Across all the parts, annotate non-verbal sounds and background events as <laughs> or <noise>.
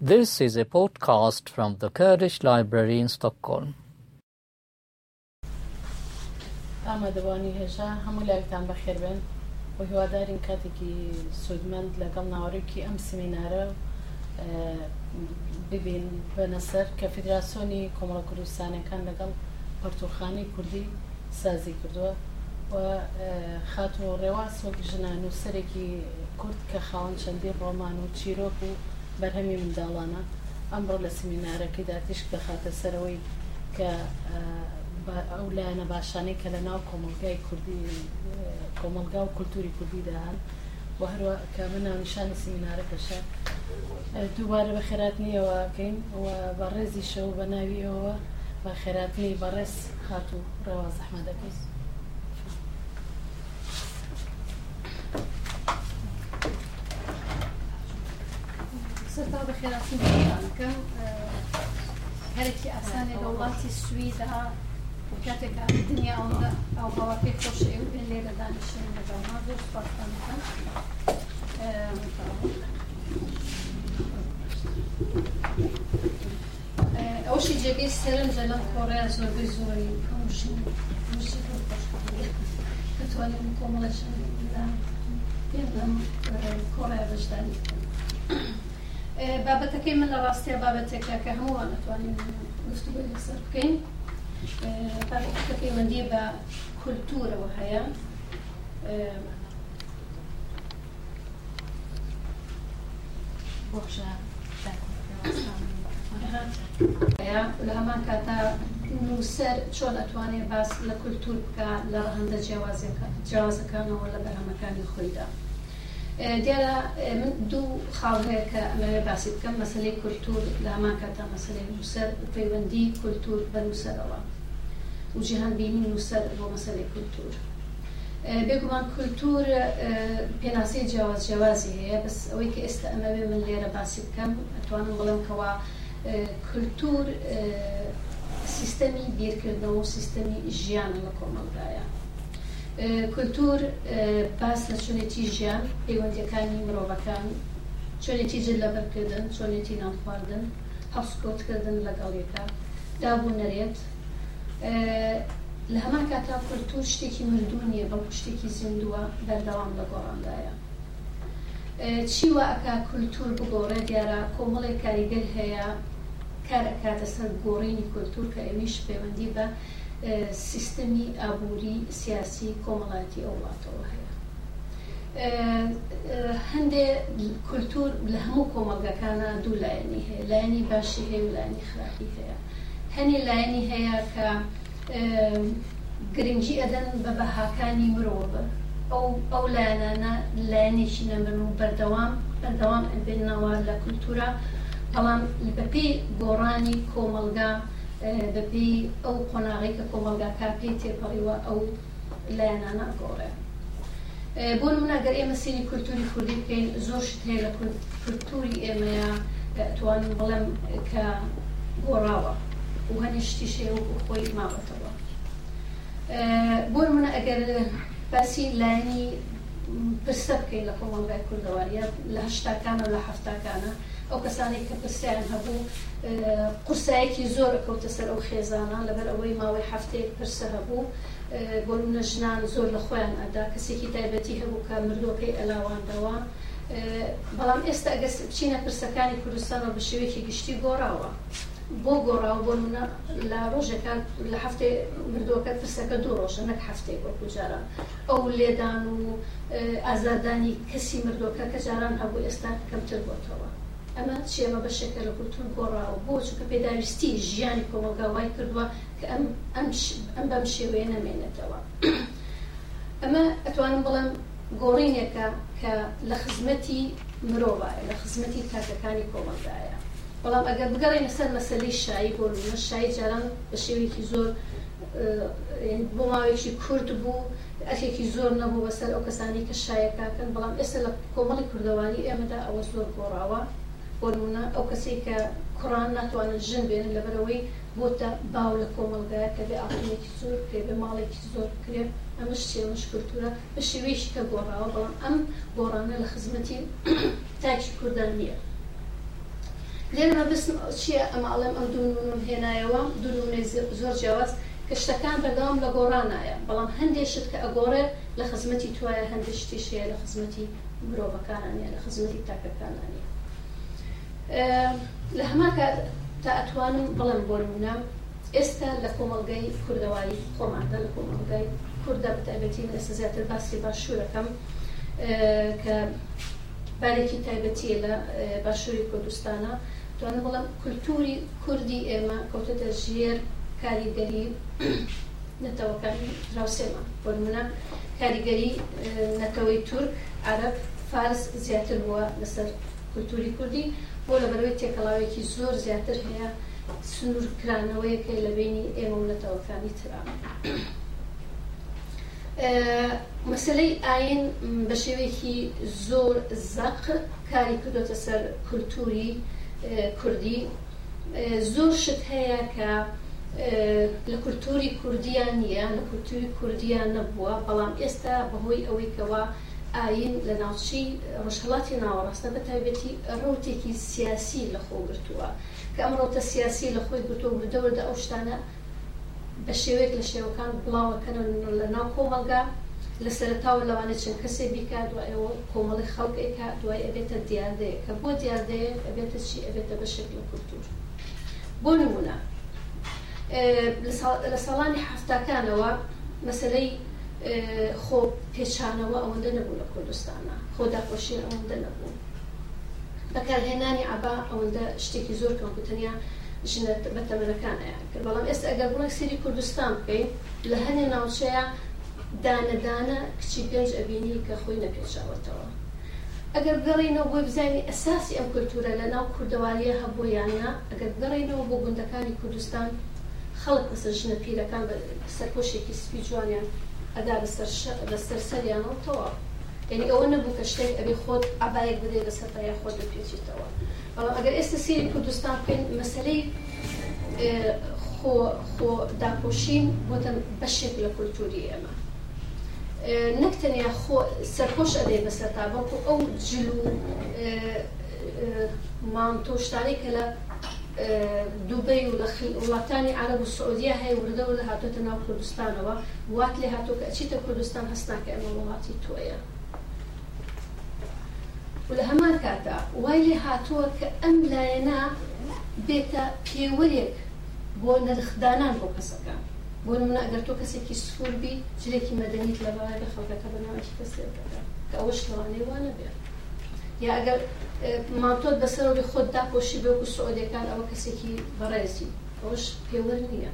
This is a podcast from the Kurdish Library in Stockholm. ئامادەوانی هێژا هەموو لایتان بەخێربن و هیوادارین کاتێکی سوودمەند لەگەڵ ناوەڕێکی ئەم سمینارە ببین بەنەسەر کە فیدراسۆنی کۆمەڵە کوردستانەکان لەگەڵ پەرتوخانەی کوردی سازی کردووە و خاتو ڕێواز وەک ژنان و سەرێکی کورد کە خاوەن چەندین ڕۆمان و چیرۆک و بەرهەمی منداڵانە ئەمڕۆ لە سمینارەکەیدا تیشک دەخاتە سەرەوەی کە ئەو لایەنە باشانەی کە لە ناو کۆمەلگای کوردی کۆمەلگا و کولتوری کوردی داهان بۆ هەروە کە مناونشانی سمینارەکەشە دووبارە بە خێراتنیەوەکەین و بە ڕێزی شەو بە ناوی ئەوە بە خێراتنی بەڕێز هاتو ڕێوە زەحمە دەکەیت صرت أنا بخيراتي كم هركي أساني دولاتي سويدا وكاتك الدنيا أوندا أو بواكي خوش إيو بالليلة دانشين بدونا دوست بطانتان أول شي جابي السلام جلال كوريا زوري زوري كمشي مشي كمشي كتوالي مكملة شنو يلا كوريا بجداني بابەتەکەی من لە ڕاستیە بابەتێکە کە هەمووان نتوانین گفتوگوی لەسەر بکەین اه، بابەتەکەی مندی بە کولتورەوە هەیە اه، لە هەمان کاتا نووسەر چۆن ئەتوانێت باس لە کولتور بکە لە هەندە جیاوازەکانەوە لە بەرهەمەکانی خۆیدا. دیارە من دوو خاڵەیە کە ئەمەوێ باسی بکەم مەسلەی کولتور لە هەمان کاتا مەسلەی نووسەر پەیوەندی کولتور بە نووسەرەوە وجیهان بینی نووسەر بۆ مەسلەی کولتور. بێگومان کولتور پێناسی جیاواز جیاوازی هەیە بەس ئەوەی کە ئێستا ئەمەوێ من لێرە باسی بکەم ئەتوانم بڵم کەوا کولتور سیستەمی بیرکردنەوە و سیستەمی ژیانە لە کۆمەڵدایە. کولتور باس لە چونێتی ژیان پەیوەندەکانی مرۆڤەکان چۆنێتی جل لەبەرکردن چۆنێتی نانخواردن حەفسکۆتکردن لەگەڵیەکە دابوو نەرێت لە هەمان کاتا کولتور شتێکی مردونیە بەڵکو شتێکی زیندووە بەردەوام لە گۆڕاندایە چیوە ئەکا کولتور بگۆڕە دیارە کۆمەڵی کاریگەر هەیە کارکاتە سەر گۆڕینی کولتور کە ئەویش پەیوەندی بە سیستەمی ئابووری سیاسی کۆمەڵاتی ئەو وڵاتەوە هەیە هەندێک کولتور لە هەموو کۆمەلگەکانە دوو لایەنی هەیە لایەنی باشی هەیە و لایەنی خراپی هەیە هەنی لایەنی هەیە کە گرنگی ئەدەن بە بەهاکانی مرۆڤ ئەو ئەو لایەنانە لایەنێکی نەمن و بەردەوام بەردەوام ئەبێنەوە لە کولتورە بەڵام بەپی گۆڕانی کۆمەلگا بەپی ئەو قۆناغیکە کۆمەلگاکە پێی تێپەڕیوە ئەو لایەنانە گۆڕێ بۆ مناگەر ئێمە سینی کولتوری کوردی بکەین زۆرشت هەیە لە کولتوری ئێمەیە توانم بڵێم کە گۆڕاوە و هەنیشتی شێ و خۆی ماوەتەوە بۆ منە ئەگەر باسی لایانی پرسە بکەین لە کۆمەلگای کوردەوە لە هشتاکانە لە هەفتاکانە ئەو کەسانێک کە پرسیان هەبوو قورسایەکی زۆر کەوتە سەر ئەو خێزانان لەبەر ئەوەی ماوەی هەفتەیەک پرسە هەبوو بۆ نەژنان زۆر لە خۆیان ئەدا کەسێکی تایبەتی هەبوو کە مردۆکەی ئەلاوانەوە بەڵام ئێستا ئەگەس بچینە پرسەکانی کوردستانەوە بە شێوەیەکی گشتی گۆڕاوە. بۆ گۆڕاو بۆ منە لە ڕۆژەکە لە هەفتێ مردوەکە پرسەکە دوو ڕۆژە نەک هەفتێک وەکو جاران ئەو لێدان و ئازادانی کەسی مردوەکە کە جاران هەبوو ئێستا کەمتر بۆتەوە ئەمە چێمە بە شەکە لە گوتون گۆڕاوە بۆ چکە پێداویستی ژیانی کۆمەلگاوای کردووە کە ئەم ئەم بەم شێوەیە نەمێنێتەوە ئەمە ئەتوانم بڵم گۆڕینێکە کە لە خزمەتی مرۆڤایە لە خزمەتی تاکەکانی کۆمەلگایە بەڵام ئەگەر بگەڕێنە سەر مەسەلی شایی بۆ لە شایی جاران بە شێوێکی زۆر بۆ ماوێکی کورد بوو ئەخێکی زۆر نەبوو بەسەر ئەو کەسانی کە شایەکەکەن بەڵام ئێستا لە کۆمەڵی کوردەوانی ئێمەدا ئەوە زۆر گۆڕاوە بۆنمونە ئەو کەسی کە کوڕان ناتوانن ژن بێنن لەبەرەوەی بۆتە باو لە کۆمەلگایە کە بێ ئاڵێکی زۆر کرێ بێ ماڵێکی زۆر کرێ ئەمەش چێمەش کولتورە بە شێوەیەشی کە گۆڕاوە بەڵام ئەم گۆڕانە لە خزمەتی <coughs> تاکی کوردان نییە لێرەمە بستم چییە ئەماڵێم ئەم دوونم هێنایەوە دوونێ زۆر جیاواز کە شتەکان بەردەوام لە گۆڕانایە بەڵام هەندێشت کە ئەگۆڕێ لە خزمەتی توایە هەندێشتیشەیە لە خزمەتی مرۆڤەکانانە لە خزمەتی تاکەکانانە لە هەما کات تا ئەتوانم بڵم بۆرمونە ئێستا لە کۆمەلگەی کوردەواری خۆماندا لە کۆمەلگای کووردا بەتابەتی ئێستا زیاتر باسی باشوورەکەم کە بارێکی تایبەتیە لە باشووری کوردستانە توانە بڵم کولتوری کوردی ئێمە کەوتەتە ژێر کاریگەری <clears throat> نەتەوەکانی راوسێمە بۆرمونە کاریگەری نەتەوەی تورک عرب فارس زیاتر بووە لەسەر کولتوری کوردی بۆ لە بەروی تێکەڵاوێکی زۆر زیاتر هەیە سنوورکرانەوەیەکەی لە بینی ئێمە و لەتەوەکانی ترا. مەسلەی ئاین بە شێوێکی زۆر زەق کاری کردوتە سەر کولتوری کوردی زۆر شت هەیە کە لە کولتوری کوردیان نیە لە کولتوری کوردیان نەبووە بەڵام ئێستا بەهۆی ئەوەیکەوە ئاین لە ناوچەی ڕژهڵاتی ناوەڕاستە بەتابێتی ڕوتێکی سیاسی لە خۆ گرتووە کە ئەم ڕۆتە سیاسی لە خۆی گرتووە بردەوەدا ئەو شتانە بە شێوێک لە شێوەکان بڵاوەکەن لە ناو کۆمەلگا لە سەرتاوە لەوانە چەند کەسێ بیکات دوای ئەوە کۆمەڵی خەڵکێکا دوای ئەبێتە دیاردەیە کە بۆ دیاردەیە ئەبێتە چی ئەبێتە بە شکل کولتور بۆ نمونە لە ساڵانی حفتەکانەوە مەسلەی خۆ پێچانەوە ئەوەندە نەبوو لە کوردستانە خۆ داخۆشی ئەوەندە نەبوو بەکارهێنانی ئابا ئەوەندە شتێکی زۆر کەم گوتنیا ژنێت بە تەمەەکانەیە کرد بەڵام ئێستا ئەگەر بوونە سری کوردستان بکەین لە هەنێ ناوچەیە دانەدانە کچی پێنج ئەبینی کە خۆی نەپێچاوەتەوە ئەگەر گەڕینەوە بۆی بزانانی ئەساسی ئەم کولتورە لە ناو کوردەواریە هەبوو یانە ئەگەر گەڕینەوە بۆ گوندەکانی کوردستان خەڵک بەسەر ژنە پیرەکان بە سەرکۆشێکی سپی جوانیان ئەدا بەسەرسەریانە تەوە یعنی ئەوە نەبوو کە شتێک ئەبی خۆت ئابایەک بدەیت لە سەرای خۆت بپێچیتەوە بەڵام ئەگەر ئێستا سیری کوردستان بکەین مەسلەی اه، خۆ داپۆشین بۆتە بەشێک لە کولتوری ئێمە اه، نەکتەنیا خۆ جلو اه، مانتوش تاريك لە دوبی و لە وڵاتانی عرب و سعودیا هەیە وردەوە لە هاتوتە ناو کوردستانەوە وات لێ هاتوکە ئەچیتە کوردستان هەستناکە ئەمە وڵاتی تۆیە لە هەمان کاتە وای لێ هاتووە کە ئەم لایەنە بێتە پێوەرێک بۆ نرخدانان بۆ کەسەکان بۆ نمونە ئەگەر تۆ کەسێکی سووربی جلێکی مەدەنیت لە باوای لە خەڵکەکە بەناوەکی کەسێکەکە کە ئەوە شتوانێ وانە بێت یا ئەگەر ماتۆت بەسەرۆی خۆتدا پۆشی بێ و سعودەکان ئەوە کەسێکی بەڕێزی ئەوش پێوەر نییە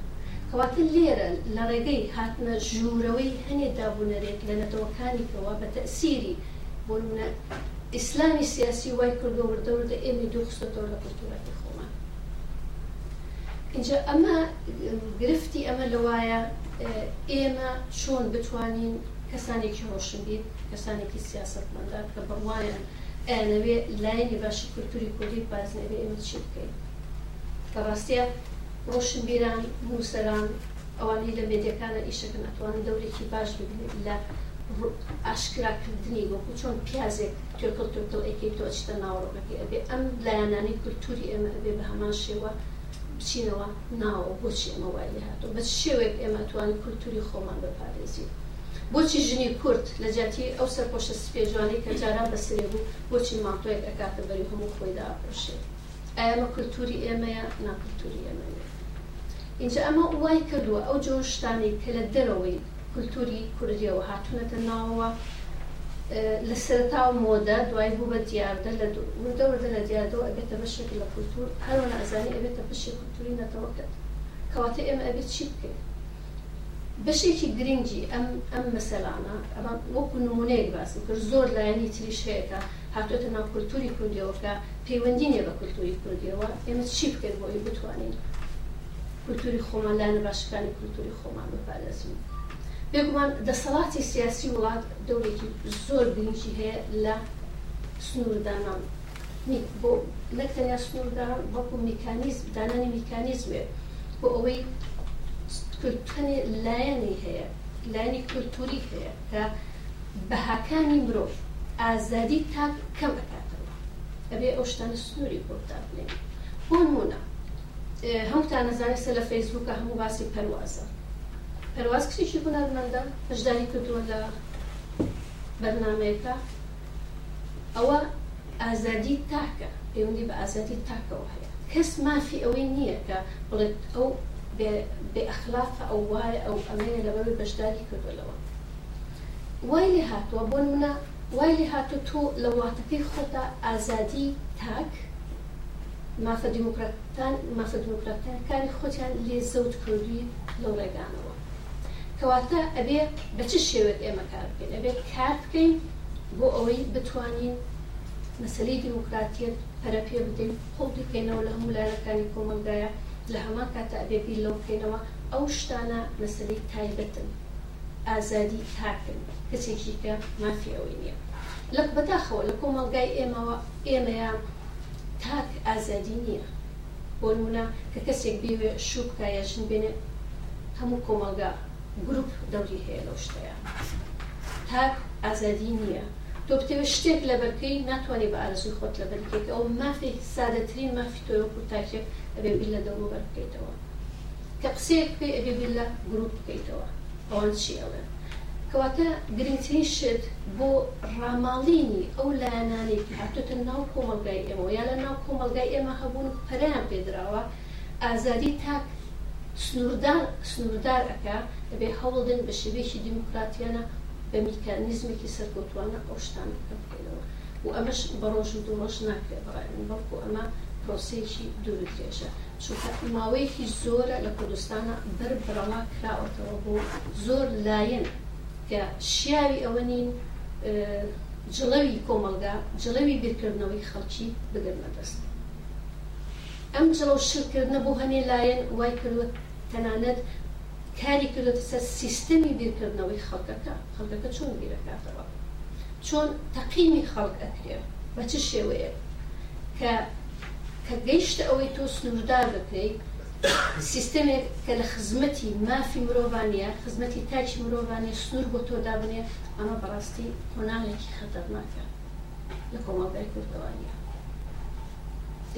کەواتە لێرە لە ڕێگەی هاتنە ژوورەوەی هەنێ دابوونەرێک لە نەتەوەکانیەوە بە تەسیری بۆە ئیسلامی سیاسی وای کردو وردەوردە ئێمە دوو خستەوە لە کولتوراتی خۆمان اینجا ئەمە گرفتی ئەمە لەوایە ئێمە چۆن بتوانین کەسانێکی ڕۆشن بیت کەسانێکی سیاستمەدار کە بڕواە ئەوێ لایەنی باشی کولتوری کوردی بازنەوێ ئێمە چی بکەین کە ڕاستە ڕۆشن بیران موسەران ئەوانی لە مێدیەکانە ئیشەکە ناتوانن دەورێکی باش ببینێت لە ئاشکراکردنی وەکو چۆن پیازێک توێکڵ تۆ ئەیکی تۆچتە ناوەڕۆکەکە ئەبێ ئەم لایەنانی کولتوری ئێمە ئەبێ بە هەمان شێوە بچینەوە ناوە بۆچی ئەمە وای هاتۆ بە شێوێک ئێمە توانانی کولتوری خۆمان بەپارێزی. بۆچی ژنی کورت لە جاتی ئەو سەرپۆشە سپێجوانی کە جاران بەسرێ بوو بۆچی ماتۆیەک ئەکاتە بەری هەموو خۆی داپڕشێت ئەمە کللتوری ئێمەیە ناکللتوری ئێمە اینجا ئەمە وای کردووە ئەو جۆشتانی کە لە دەرەوەی کللتوری کوردیەوە هاتوونەتە ناوەوە لە سەرتا و مۆدە دوای بوو بە دیاردە لە وردەوردە لە دیادەوە ئەبێتە بەشێک لە کولتور هەروە ئازانی ئەبێتە بەشی کولتوری نەتەوەکەت کەواتە ئێمە ئەبێت چی بکەین بەشێکی گرنگی ئەم ئەم مەسەلانە ئەمە وەکو نمونەیەک باسی کرد زۆر لایەنی تریش هەیەەکە هاتوۆتە ناو کولتوری کوردیەوەکە پەیوەندینێ بە کولتوری کوردیەوە ئێمە چی بکرد بۆی بتوانین کولتوری خۆمان لاەنە باشەکانی کولتوری خۆمان بپارێزین بێگومان دەسەڵاتی سیاسی وڵات دەورێکی زۆر گرنگی هەیە لە سنووردانان بۆ نەک تەنیا سنووردان وەکو میکانیزم دانانی میکانیزمێ بۆ ئەوەی کلتنی لایەنی هەیە لایەنی کللتوری هەیە کە بەهاکانی مرۆڤ ئازادی تاک کەم ئەکاتەوە ئەبێ ئەو شتانە سنووری بۆتا بڵێن بۆ نمونە هەمتان نەزانێت سە لە فەیسبووکە هەموو باسی پەروازە پرواز کشیشی هونەرمەندە بەشداری کردووە لە بەرنمەیەەکە ئەوە ئازادی تاکە پەیوەندی بە ئازادی تاکەەوە هەیە کەس مافی ئەوەی نییە کە بڵێت ئەو بەخلاف ئەو وایە ئەو ئەمێنە لەبەر بەشداری کردلەوە وای لێ هاتووە بۆ منە وای لێ هاتو تۆ لە وڵاتەکەی خۆتا ئازادی تاک مافە دیموکراتان مافە دیموکراتەکانی خۆتیان لێ زەوت کردوی لەو ڕێگانەوە کەواتە ئەبێ بە چ شێوێت ئێمە کار بکەین ئەبێ کار بکەین بۆ ئەوەی بتوانین مەسەی دیموکراتیت پەرەپێ بدەین خۆ بکەینەوە لە هەموو لایەکانی کۆمەلگایە لە هەمان کاتە ئەبێبی لەو بکەینەوە ئەو شتانە مەسلەی تایبەتن ئازادی تاکن کەسێکی کە مافی ئەوەی نییە لە بەداخەوە لە کۆمەلگای ئێمەوە ئێمەیان تاک ئازادی نییە بۆ نمونە کە کەسێک بێوێ شوو بکایەژن بێنێ هەموو کۆمەلگا گروپ دەوری هەیە لەو شتەیە تاک ئازادی نییە تۆ بتەوە شتێک لەبەرکەی ناتوانێت بە ئارزوی خۆت لەبەرکێک ئەو مافی سادەترین مافی تۆرە و تاکێک ئەبێ لە دەوبەر بکەیتەوە کە قسەیەک پێ ئەبێ لە گرروپ بکەیتەوە ئەوان چی ئەوە کەواتە گرنگترین شت بۆ ڕاماڵینی ئەو لایەنانی هاتوتە ناو کۆمەلگای ئێمە یا لە ناو کۆمەلگای ئێمە هەبوون پەریان پێدراوە ئازادی تاک سنووردار سنووردار ئەەکە دەبێ هەوڵدن بە شێوێکی دیموکراتیانە بە میکانیزمێکی سەرکەوتوانە ئەو شتان بکەنەوە و ئەمەش بەڕۆژ و دوڕۆژ ناکرێت بەڵکو ئەمە پرۆسێکی دوورکێشە چونکە ماوەیەکی زۆرە لە کوردستانە بەر بڕەوا کراوەتەوە بۆ زۆر لایەن کە شیاوی ئەوە نین جڵەوی کۆمەلگا جڵەوی بیرکردنەوەی خەڵکی بگەرمە دەست ئەم جڵە شکردنە بۆ هەنێ لایەن وای کردوە تەنانەت کاری کردێت سەر سیستەمی بیرکردنەوەی خەڵکەکە خەڵکەکە چۆن بیرەکاتەوە چۆن تەقیمی خەڵک ئەکرێ بە چ شێوەیە کە کە گەیشتە ئەوەی تۆ سنووردار بکەیت سیستمێک کە لە خزمەتی مافی مرۆڤانە خزمەتی تاچی مرۆڤانە سنوور بۆ تۆ دابنێ ئەمە بەڕاستی قۆناڵێکی خەتەرناکە لە کۆمەڵگای کوردەوانە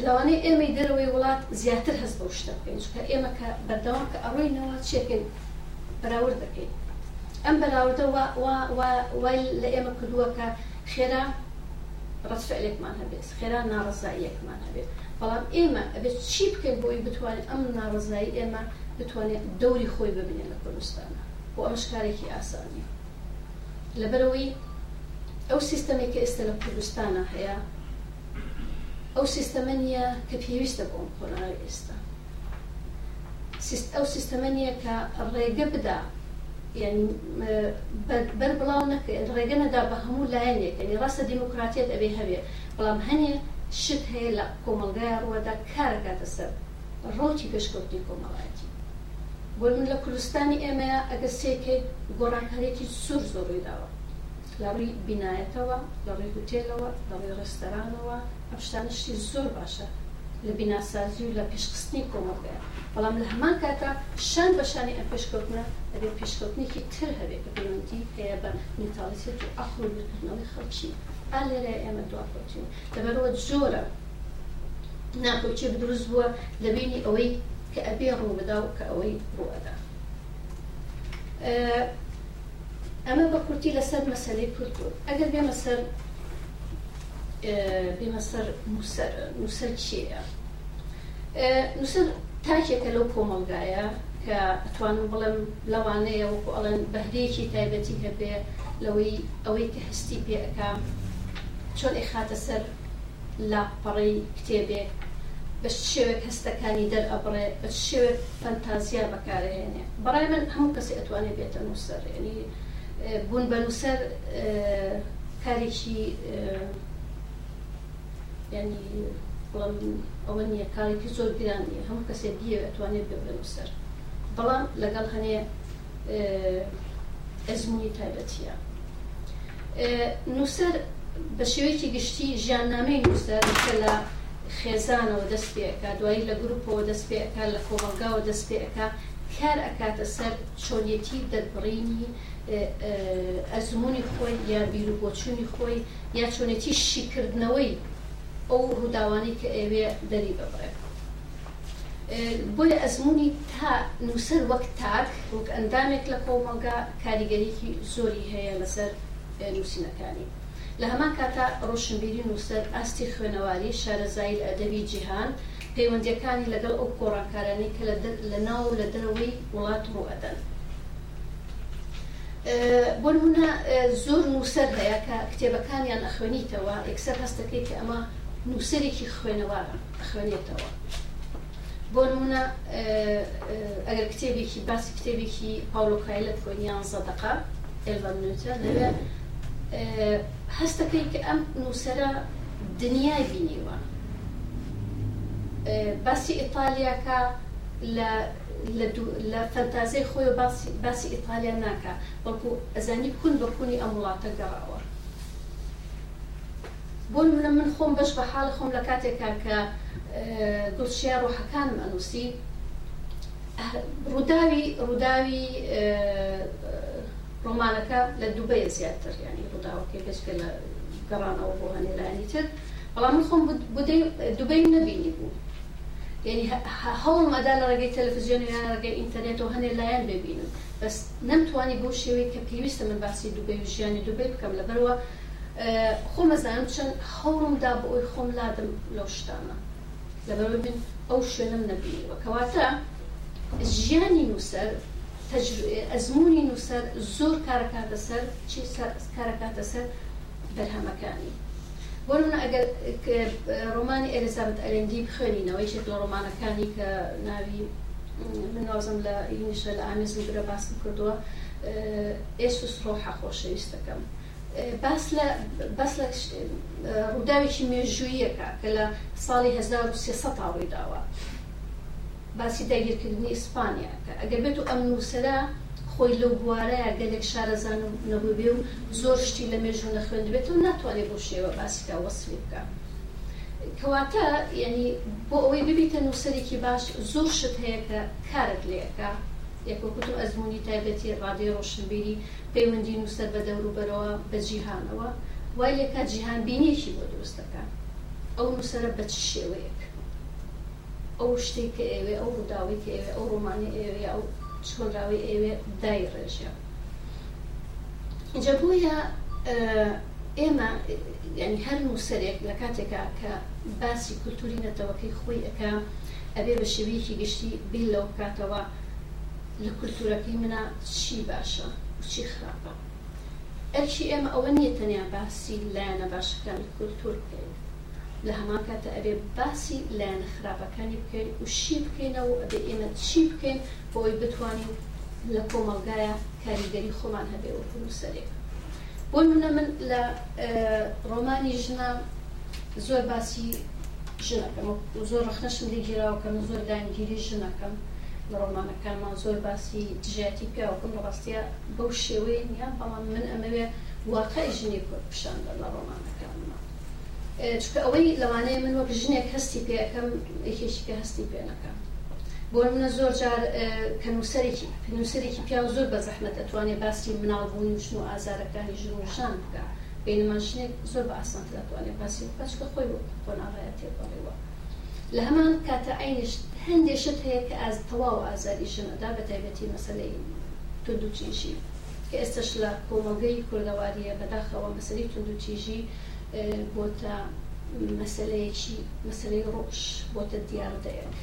لەوانەیە ئێمەی دەرەوەی وڵات زیاتر هەز بەو شتە بکەین کە ئێمە کە بەردەوام کە ئەڕۆینەوە چێکن بەراور دەکەین ئەم بەراوردە وای لە ئێمە کردووە کە خێرا ڕستفعلێکمان هەبێت خێرا ناڕزاییەکمان هەبێت بەڵام ئێمە ئەبێت چی بکەین بۆی بتوانێت ئەم ناڕزایی ئێمە بتوانێت دەوری خۆی ببینێت لە کوردستانە بۆ ئەمش کارێکی ئاسانی لەبەرەوەی ئەو سیستەمێکی ئێستا لە کوردستانە هەیە ئەو سیستەمە نیە کە پێویستە بۆم خۆناوی ئێستا ئەو سیستەمە نیە کە ڕێگە بدا بەر بڵاو نەکە ڕێگە نەدا بە هەموو لایەنێک ڕاستە دیموکراتیت ئەبێ هەبێ بەڵام هەنێ شت هەیە لە کۆمەلگای ڕوەدا کارەکاتە سەر ڕۆکی گەشتکەوتی کۆمەڵاتی بۆ من لە کوردستانی ئێمەیە ئەگە سێکێ گۆڕانکارێکی سوور زۆڕی داوە لە ڕووی بینایەتەوە لە ڕێی هوتێلەوە لە ڕێی ڕێستەرانەوە ئەپشتانشتی زۆر باشە لە بیناسازی و لە پێشخستنی کۆمەڵگەیە بەڵام لە هەمان کاتە شان بەشانی ئەم پێشکەوتنە ئەبێ پێشکەوتنێکی تر هەبێت کە پەیوەندی هەیە بە نیتاڵیسێت و ئەخلو بکردنەوەی خەڵکی ئا لێرە ئێمە دوافۆچین لەبەرەوە زۆرە ناکۆچێک دروست بووە لەبینی ئەوەی کە ئەبێ ڕوو بدا و کە ئەوەی ڕوەدا ئەمە بە کورتی لەسەر مەسلەی کورتبوو ئەگەر بێمە سەر بێمە سەر نووسەر چیە نووسەر تاکێکە لەو کۆمەلگایە کە ئەتوانم بڵم لەوانەیە وەکو ئەڵەن بەهرێکی تایبەتی هەبێ لەوەی ئەوەی کە هەستی پێەکە چۆن ئەخاتە سەر لاپەڕی کتێبێک بە شێوێک هەستەکانی دەرئەبڕێ بە شێوێک فەنتازیا بەکارهێنێ بەڕای من هەموو کەسی ئەتوانێت بێتە نووسەر ینی بوون بە نووسەر کارێکی ینی ئەوە نییە کارێکی زۆر گرانیە هەموو کەسێک دیە ئەتوانێت بێ بە نووسەر بەڵام لەگەڵ هەنێ ئەزمموی تایبەتیە نووسەر بە شێوەیەکی گشتی ژیاننامەی نووسەر کە لە خێزانەوە دەست پێەکە دوایی لە گرروپەوە دەست پێەکە لە کۆبەڵگاوە دەست پێەکە کار ئەکاتە سەر چۆنیەتی دەربڕینی ئەزمموی خۆی یا بیر و بۆچوونی خۆی یا چۆنێتی شیکردنەوەی ئەو ڕووداوانی کە ئێوێ دەری ببڕێ. بۆی ئەزمموی تا نووسەر وەک تاک وەک ئەندامێک لە کۆمەگا کاریگەریکی زۆری هەیە لەسەر نووسینەکانی. لە هەمان کاتا ڕۆشنبیری نووسەر ئاستی خوێنەواری شارەزایی ئەدەبی جیهان پەیوەندیەکانی لەگەڵ ئەو کۆڕانکارانەی کە لە ناو لە دەرەوەی وڵات ڕوەدەن. بۆ نمونە زۆر نووسەر هەیە کە کتێبەکانیان ئەخوێنیتەوە ئەکسەر هەستەکەی کە ئەمە نووسەرێکی خوێنەوارە ئەخوێنێتەوە. بۆ نمونە ئەگەر کتێبێکی باسی کتێبێکی پاولۆکایلت کۆنییان زەدەقا ئێوە نوتە لەوێ که هەستە کەیکە ئەم نووسرە دنیای بینیوە اه، باسی ئیتالیاکە لە لە فەنتازی خۆی باسی ئیتالیا ناکە بەکو ئەزانی کون بەکونی ئەم وڵاتە گەڕاوە بۆ منە من خۆم بەش بە خون لکاتی لە ک اه، گل شیر و حکان منوسی روداوی اه، روداوی ڕۆمانەکە لە دووبەیە زیاتر ینی ڕووداوەکەی بەس پێ لە گەڕانەوە بۆ هەنێلانی تر بەڵام من خۆم دوبەی نبینی بوو یعنی هەوڵ مەدا لە ڕێگەی تەلەڤزیۆنیان ڕێگەی ئینتەرنێتەوە هەنێ لایەن ببینم بەس نەمتوانی بۆ شێوەی کە پێویستە من باسی دوبەی و ژیانی دوبەی بکەم لەبەرەوە خۆم ئەزانم چەند هەوڵمدا بۆ ئەوی خۆم لادم لەو شتانە لەبەر من ئەو شوێنم نەبینیەوە کەواتە ژیانی نووسەر ئەزمموی نووسەر زۆر کارەکاتە سەر چی کارەکاتە سەر بەرهەمەکانی بۆە ئەگەر ڕۆمانی ئەلیزابت ئەلندی بخێنینەوەی چێت لە ڕۆمانەکانی کە ناوی منازم لە ئینیشە لە ئامێزم برە باسی کردووە ئێسوس ڕۆحە خۆشەویستەکەم. بەس لە ڕووداوێکی مێژوویەکە کە لە ساڵی 1970 ڕوویداوە. باسی داگیرکردنی ئیسپانیا کە ئەگەر بێت و ئەم نووسرا خۆی لەو بوارەیە گەلێک شارەزان نەبوو بێ و زۆر شتی لە مێژوو لە خوێن بێت و ناتوانێت بۆ شێوە باسیکە وەسلی بکە. کەواتە ینی بۆ ئەوەی ببیتە نووسەرێکی باش زۆر شت هەیە کە کارت لێەکە یەکوەکوتم ئەزمموی تایبەتی ڕادێ ڕۆشنبیری پەیوەندی نووسەر بە دەوروبەرەوە بە جیهانەوە وای لەکە جیهان بینێکی بۆ دروستەکە ئەو نووسرە بە چ شێوەیە ئەو شتێک کە ئێوێ ئەو ڕووداوی کە ئێوێ ئەو ڕۆمانی ئێوێ ئەو چۆنراوی ئێوێ دای ڕێژە اینجا بووە ئێمە ینی هەر نووسەرێک لە کاتێکا کە باسی کولتوری نەتەوەکەی خۆی ئەەکە ئەبێ بە شێوەیەکی گشتی بیل لەو کاتەوە لە کولتورەکەی منە چی باشە چی خراپە ئەرکی ئێمە ئەوە نیە تەنیا باسی لایەنە باشەکان کولتور بکەین لە هەمان کاتە ئەبێ باسی لایەنە خراپەکانی بکەین و شی بکەینەوە ئەبێ ئێمە چی بکەین بۆی بتوانین لە کۆمەلگایە کاریگەری خۆمان هەبێ وەکوسەرێک بۆ منە من لە ڕۆمانی ژنا زۆر باسی ژنەکەم زۆر ڕخنەشم لێگیراوەکەم زۆر دانگیری ژنەکەم لە ڕۆمانەکانمان زۆر باسی دژاتی پیاوەکەم لە ڕاستە بەو شێوەیە نیان بەڵام من ئەمەوێ واقعی ژنی کوردپشان لە ڕۆمانەکانمان چکە ئەوەی لەوانەیە من وەک ژنێک هەستی پێەکەم یەکێکیکە هەستی پێەکەم بۆ منە زۆر جار کە نووسەرێکی نووسەرێکی پیا زۆر بە زەحمە دەتوانێت باسی مناڵبوون نوشن و ئازارەکانی ژنوشان بکە بینمانشنێک زۆر بە ئاسان دەتوانێت باسی بچکە خۆی بۆناغاە تێپەڵیوە لە هەمان کاتە ئاینش هەندێشت هەیە کە ئاز تەواو ئازاری ژنەدا بە تایبەتی مەسلەی تونندوتیژی کە ئێستش لە کۆمەلگەی کوردەواریە بەداخەوە مەسەری تونندوتیژی بۆتە مەسلەیەکی مەسلەی ڕۆژ بۆتە دیاردەیەک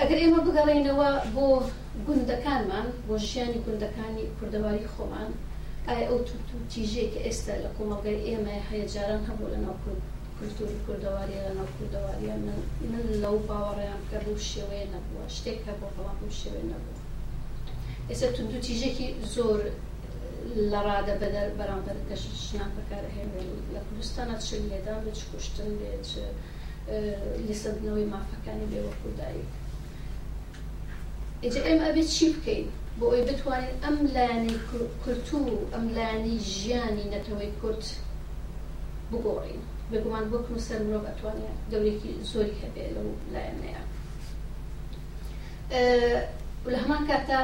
ئەگەر ئێمە بگەڕێنەوە بۆ گوندەکانمان بۆ ژیانی گوندەکانی کوردەواری خۆمان ئایا ئەو تیژێک کە ئێستا لە کۆمەڵگەی ئێمە هەیە جاران هەبوو لە ناو کورد کللتوری کوردەواریە لە ناو کوردەواریە من لەو باوەڕیان کە بوو شێوەیە نەبووە شتێک هەبوو بەڵام شێوێ نەبوو ئێستا تونندوتیژێکی زۆر لە ڕادە بەدە بەرامبەر گەشتشنان بەکار هێنێن لە کوردستانە چ لێدا بچ کوشتن ما اه، لیسەدنەوەی مافەکانی بێوەکودایک ئجا ئێمە ام چی بکەین بۆ ئەوی بتوانین ئەم لایانی کورتو ئەم لایانی ژیانی نەتەوەی کورت بگۆڕین بگومان بکن و سەر مرۆڤ ئەتوانێت دەورێکی زۆری هەبێ لەو لایەنەیە اه، لە هەمان کاتە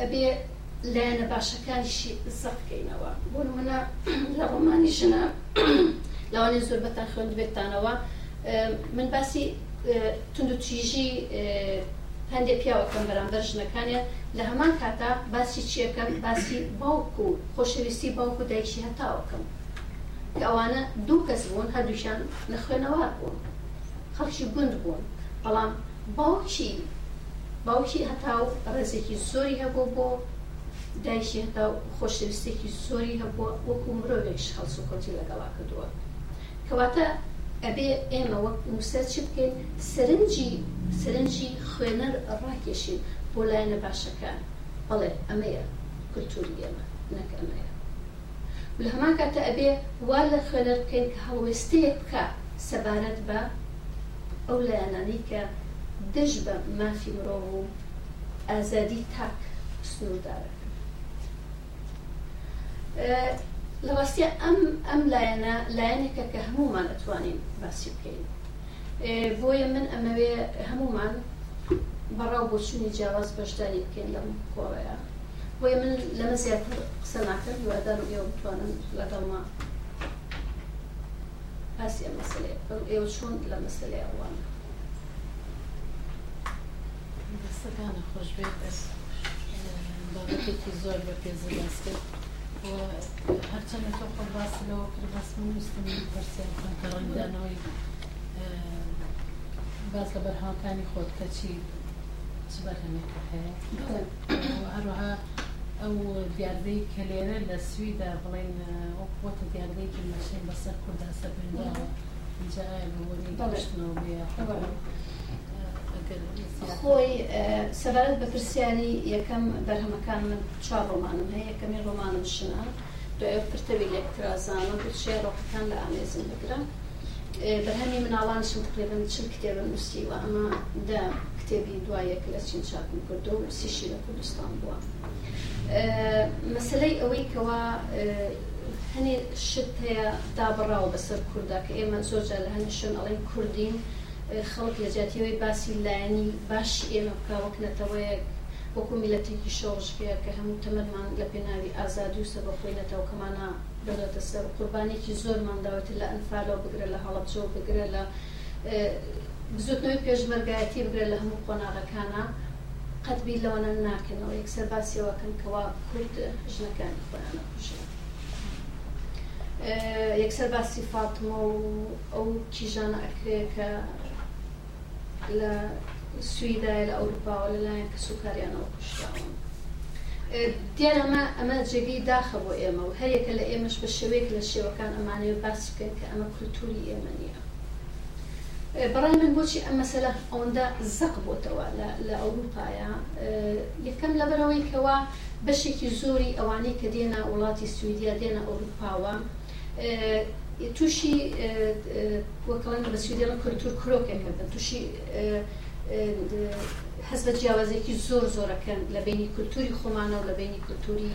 ئەبێ لایەنە باشەکانیشی زە بکەینەوە بۆ منە <clears throat> لە ڕۆمانی ژنە <clears throat> لەوانێ زۆر بەتان خوێن بێتانەوە من باسی تونند و تیژی هەندێک پیاوەکەم بەرامبەر ژنەکانە لە هەمان کاتا باسی چیەکەم باسی باوکو و خۆشەویستی باوکو دایکی هەتاوەکەم کە ئەوانە دوو کەس بوون هەردووشان نەخوێنەوار بوون خەڵکی گوند بوون بەڵام باوکی باوکی هەتا و ڕێزێکی زۆری هەبوو بۆ دایکی هەتا خۆشەویستێکی زۆری هەبووە وەکو مرۆڤێکش هەڵس و کۆتی لەگەڵا کردووە کەواتە ئەبێ ئێمە وەک نووسەر چی بکەین سەرنجی سەرنجی خوێنەر ڕاکێشین بۆ لایەنە باشەکان بەڵێ ئەمەیە کللتوری ئێمە نەک ئەمەیە لە هەمان کاتە ئەبێ وا لە خوێنەر بکەین کە هەڵوێستەیە بکە سەبارەت بە ئەو لایەنانی کە دژ بە مافی مرۆڤ و ئازادی تاک سنووردارە لە ڕاستی ئەم ئەم لایەنە لایەنێکە کە هەمومان ئەتوانین باسی بکەین بۆیە من ئەمەوێ هەمومان بەڕاو بۆچوونی جیاواز بەشداری بکەین لەم کۆوەیە بۆیە من لەمە زیاتر قسە ناکەم وادار ئێوە بتوانم لەگەڵما باسی ئەم مەسلێ ئێوە چۆن لە مەسلەی ئەوانە دەستەکانە خۆش بێت بەس بابەتێکی زۆر بە پێزی باس کرد هەرچەندە تۆ خۆ باس لەوە کرد باس ویستم پرسیان بکەم کە ڕنگدانەوەی باز لە بەرهاوەکانی خۆت کە چی چ بەرهەمێک هەیە هەروەها ئەو دیاردەی کە لێرە لە سویدا بڵێن وەکوتە دیاردەیەکی مەشین بەسەر کورداسە بێنەوە اینجا بەوەی بەشتنەوە بێ خۆی سەبارەت بە پرسیانی یەکەم بەرهەمەکان چا ڕۆمانم هەیە یەکەمی ڕۆمانم شنا دوای پرتەوی لەکترازانە بچێ ڕۆحەکان لە ئامێزم بگرم بەرهەمی مناڵانشم تقریبن چل کتێبە نووسیوە ئەمە دا کتێبی دوایەک لە چین چاکم کردو و سیشی لە کوردستان بووە مەسلەی ئەوەی کەوا هەنێ شت هەیە دابڕاوە بەسەر کووردا کە ئێمە زۆرجار لە هەنیشن ئەڵێن کوردین و خەڵک لە جاتیەوەی باسی لایەنی باشی ئێمە بکوەکنەتەوەیە وەکو میلەتێکی شۆڕژکەیە کە هەموو تەمەمان لە پێناوی ئازادی و سەبەخۆینەتەوە کەمانە بڵێتە سەر قوربانێکی زۆرمانداوێت لە ئەنفالەوە بگرە لە هەڵەبجۆ بگرە لە بزوتنەوەی پێشمەرگایەتی بگرە لە هەموو قۆناغەکانە قەتبی لەوانە ناکەنەوە یەکسەر باسیەوەکەن کەوا کورد ژنەکانی خۆیانە کوژێت. یەکسەر باسی فاتمە و ئەو کیژانە ئەکرێ کە لە سویدای لە ئەوروپاوە لەلایەن کە سوکاریانەوە کوشتاون دیارە ئەمە ئەمە جێگەی داخە بۆ ئێمە و هەرێکە لە ئێمەش بە شێوەیەک لە شێوەکان ئەمانەیە باس بکەن کە ئەمە کولتوری ئێمە نییە بەڕای من بۆچی ئەم مەسەلە ئەوەندا زەق بۆتەوە لە ئەوروپایە یەکەم لەبەرەوەیکەوە بەشێکی زۆری ئەوانەی کە دێنە وڵاتی سوئدیا دێنە ئەوروپاوە تووشی وەکڵند بە سوودێڵ کولتور کرۆکەکە بن تووشی حەز بە جیاوازێکی زۆر زۆرەکەن لە بینی کولتوری خۆمانەوە لە بینی کولتوری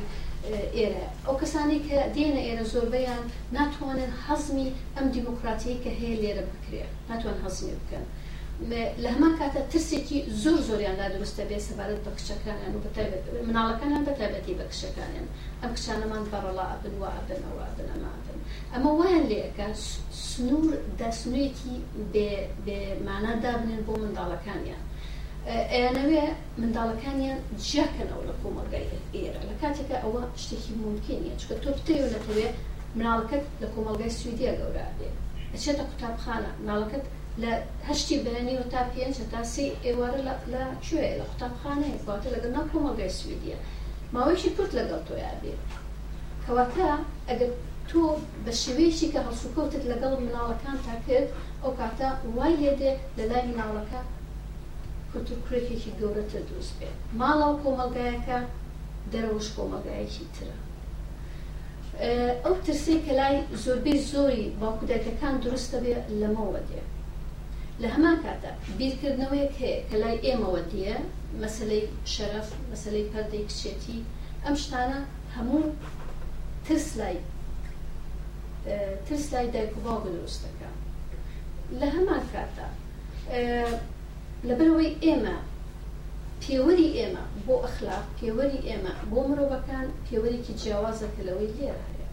ئێرە ئەو کەسانی کە دێنە ئێرە زۆربەیان ناتوانن حەزمی ئەم دیموکراتیی کە هەیە لێرە بکرێت ناتوان حەزمی بکەن. لە هەمان کاتە ترسێکی زۆر زۆریاندا دروستە بێ سەبارەت بە کچەکانیان و بەتابێت مناڵەکانیان بەتابەتی بە کشەکانیان ئەم کچانەمان بەڕەڵا ئەبن و ئەبن ئەوە ئەبن ئەمابن ئەمە وایان لێەکە سنوور دەسنوێتی بێمانادابنێن بۆ منداڵەکانیان ئەیانەوێ منداڵەکانیان جیاکەنەوە لە کۆمەلگای ئێرە لە کاتێکە ئەوە شتێکی ممکنە چکە تۆ بتەوە نەتەوێ مناڵەکەت لە کۆمەلگای سویدیا گەورە بێ ئەچێتە قوتابخانە مناڵەکەت لە هەشتی بەێنی و تا پێنج تاسی ئێوارە لە کوێ لە قوتابخانەیە کاتە لەگەڵ نەکۆمەگەی سویدە ماوەیەکی کورت لەگەڵ تۆیا بێ کەواتە ئەگەر تۆ بە شێوەیەکی کە هەڵسوکەوتت لەگەڵ مناڵەکان تا کرد ئەو کاتە وای لێدێ لە لای مناڵەکە کورتورکێکی گەورەتە دروست بێت ماڵەوە کۆمەلگایەکە دەرەوەش کۆمەلگایەکی ترە ئەو ترسی کە لای زۆربەی زۆری باکودەکەکان دروستە بێ لەمەوە دێت لە هەمان کاتە بیرکردنەوەیەک هەیە کە لای ئێمەوە دیە مەسلەی شەرف مەسلەی پەردەی کچێتی ئەم شتانە هەموو ترس لای ترس لای دایک و باوە دروستەکە لە هەمان کاتە لەبەرەوەی ئێمە پێوەری ئێمە بۆ ئەخلاق پێوەری ئێمە بۆ مرۆڤەکان پێوەرێکی جیاوازەکە لەوەی لێرە هەیە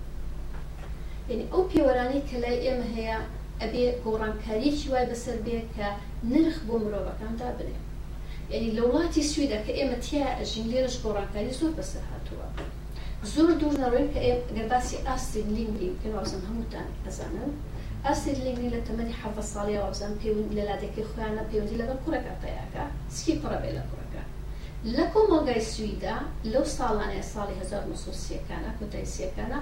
یعنی ئەو پێوەرانی کە لای ئێمە هەیە ئەبێ گۆڕانکاریکی وای بەسەر بێت کە نرخ بۆ مرۆڤەکاندا بنێ یعنی لە وڵاتی سویدا کە ئێمە تیا ئەژین لێرش گۆڕانکاری زۆر بەسەر هاتووە زۆر دوور نەڕێن کە گەباسی ئاستی لینگلی بکەوازن هەمووتان ئەزانن ئاستی لینگلی لە تەمەنی حەفە ساڵی وازان پەیوەند لە لادەکەی خۆیانە پەیوەندی لەگەڵ کوڕەکە پیاکە سکی پڕە بێ لە کوڕەکە لە کۆمەلگای سویدا لەو ساڵانەیە ساڵی 1930ەکانە کۆتایسیەکانە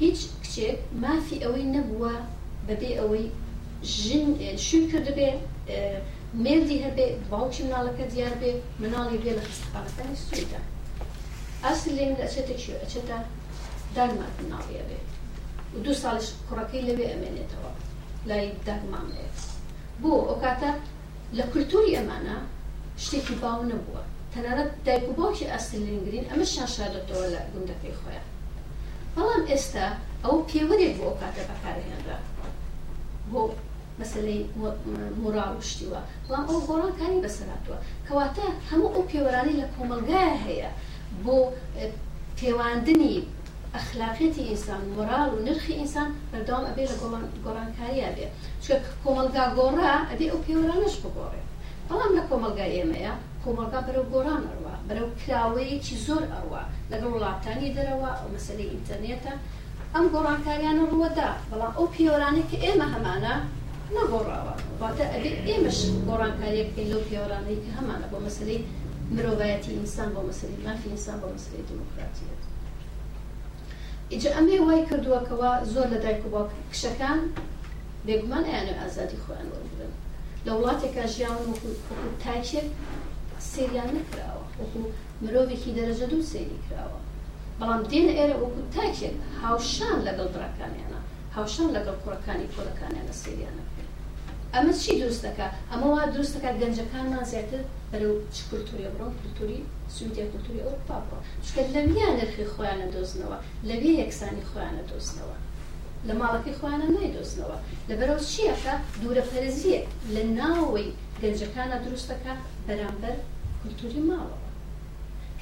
هیچ کچێک مافی ئەوەی نەبووە بەبێ ئەوەی ژن شوی کردبێ مێردی هەبێ باوکی مناڵەکە دیار بێ مناڵی بێ لە خستقالەکانی سویدا ئەسل لێم لە ئەچێتێکی ئەچێتە داگمات مناڵیە بێ و دو ساڵش کوڕەکەی لەوێ ئەمێنێتەوە لای داگمامێت بۆ ئەو کاتە لە کولتوری ئەمانە شتێکی باو نەبووە تەنانەت دایک و باوکی ئەسل لینگرین ئەمە شان شادەتەوە لە گوندەکەی خۆیان بەڵام ئێستا ئەو پێوەێک بۆ ئەو کاتە بەکارهێنرا بۆ مەسلەی مراوشتیوە بەڵام ئەو گۆڕانکانی بەسەراتوە کەواتە هەموو ئەو پێوەرانی لە کۆمەلگایە هەیە بۆ پێواندنی ئەخلاقەتی ئینسان مۆرال و نرخی ئینسان بەردەوام ئەبێ لە گۆڕانکاریە بێ چکە کۆمەلگا گۆڕا ئەبێ ئەو پێوەرانش بگۆڕێ بەڵام لە کۆمەلگا ئێمەیە کۆمەلگا بەرەو گۆران ئەروە بەرەو کراوەیەکی زۆر ئەوە لەگەڵ وڵاتانی دەرەوە ئەو مەسلەی ئینتەرنێتە ئەم گۆڕانکاریانە ڕوەدا بەڵام ئەو پیۆرانێک کە ئێمە هەمانە نەگۆڕاوە واتە ئەبێ ئێمەش گۆڕانکاریە بکەین لەو پیۆرانەی کە هەمانە بۆ مەسلەی مرۆڤایەتی ئینسان بۆ مەسلەی مافی ئینسان بۆ مەسلەی دموکراتیەت ئیجا ئەمێ وای کردووەکەوە زۆر لە دایک و باوک کشەکان بێگومان ئەیانە ئازادی خۆیان وەرگن لە وڵاتێکا ژیان تاکێک سریان نکراوە وەکو مرۆڤێکی دەرەجە دوو سێری کراوە بەڵام دێنە ئێرە وەکو تاکێک هاوشان لەگەڵ براکانیانە هاوشان لەگەڵ کوڕەکانی کۆلەکانیانە سریانە ئەمە چی دروستەکە ئەمە وا دروستەکە گەنجەکانمان زیاتر بەرەو چ کولتوری بڕۆن کولتوری سوودیا کولتوری ئەوروپا بڕۆ چکە لەویان نرخی خۆیانە دۆزنەوە لەوێ یەکسانی خۆیانە دۆزنەوە لە ماڵەکەی خۆیانە نایدۆزنەوە لەبەرەو چیەکە دوورە پەرزیە لە ناوەی گەنجەکانە دروستەکە بەرامبەر کولتوری ماوە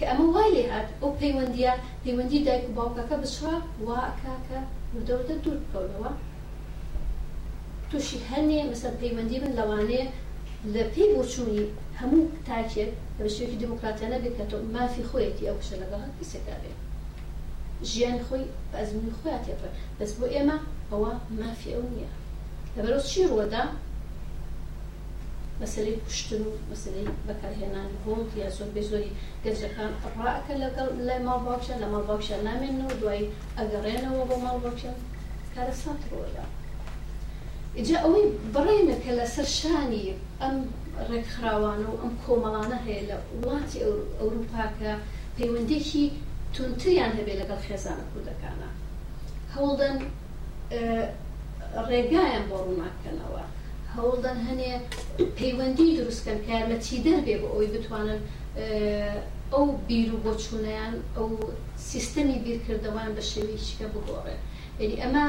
کە ئەمە وای لێ هات ئەو پەیوەندیە پەیوەندی دایک و باوکەکە بچوە واکەکە ودەوردە دوور بکەونەوە تووشی هەنێ مەسە پەیوەندی بن لەوانەیە لە پێی بۆچوونی هەموو تاکێت لە بەشێکی دموکراتیانە بێت کە تۆ مافی خۆیەتی ئەو کشە لەگەڵ پیسێکا بێت ژیان خۆی ئەزمونی خۆیان تێپە بەس بۆ ئێمە ئەوە مافی ئەو نییە لەبەرۆ چی ڕوەدا مەسلەی پشتن و مەسلەی بەکارهێنان هۆڵ یا زۆر بێ زۆری گەنجەکان ڕاکە لەگەڵ لای ماڵ باوکشە لە ماڵ باوکشە نامێنەوە دوایی ئەگەڕێنەوە بۆ ماڵ باوکشە کارە ساتڕۆدا ئجا ئەوەی بڕێنە کە لەسەر شانی ئەم ڕێکخراوانە و ئەم کۆمەڵانە هەیە لە وڵاتی ئەوروپاکە پەیوەندێکی تونتریان هەبێ لەگەڵ خێزانە کوردەکانە هەوڵدەن ڕێگایان بۆ ڕووناکەنەوە هەوڵدان هەنێ پەیوەندی دروستکەن کار لە چی دەربێ بۆ ئەوی بتوانن ئەو بیر و بۆچوونیان ئەو سیستەمی بیرکردەوەیان بە شێویشکە بگۆڕێ یعنی ئەمە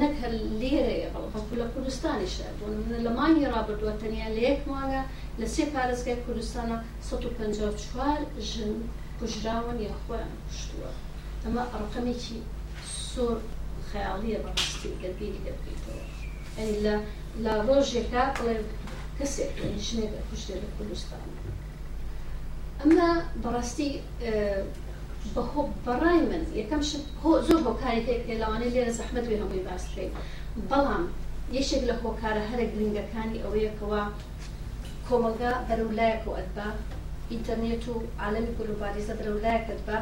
نەک هەر لێرەیە بەڵکو لە کوردستانیشە بۆ منە لە مانی رابردووە تەنیا لە یەک ماگە لە سێ پارێزگای کوردستانە 154 ژن کوژراون یا خۆیان کوشتووە ئەمە ڕقمێکی سۆر خەیاڵیە بەڕاستی گەبیری دەبیتەوە ئەنی لە لە ڕۆژێکا بڵێ کەسێک ژنێک کوشتێ لە کوردستان ئەمە بەڕاستی بەهۆ بەڕای من یەکەم زۆر هۆکارێکێک لەوانێت لێرە زەحمەت وێ هەمووی باسکەی بەڵام یەشێک لە هۆکارە هەرە گرنگەکانی ئەوەیەکەوە کۆمەلگا بەرەولایەک و ئەدبا ئینتەرنێت و عالەمی گلوبالیزە بەرەولایەکەت بە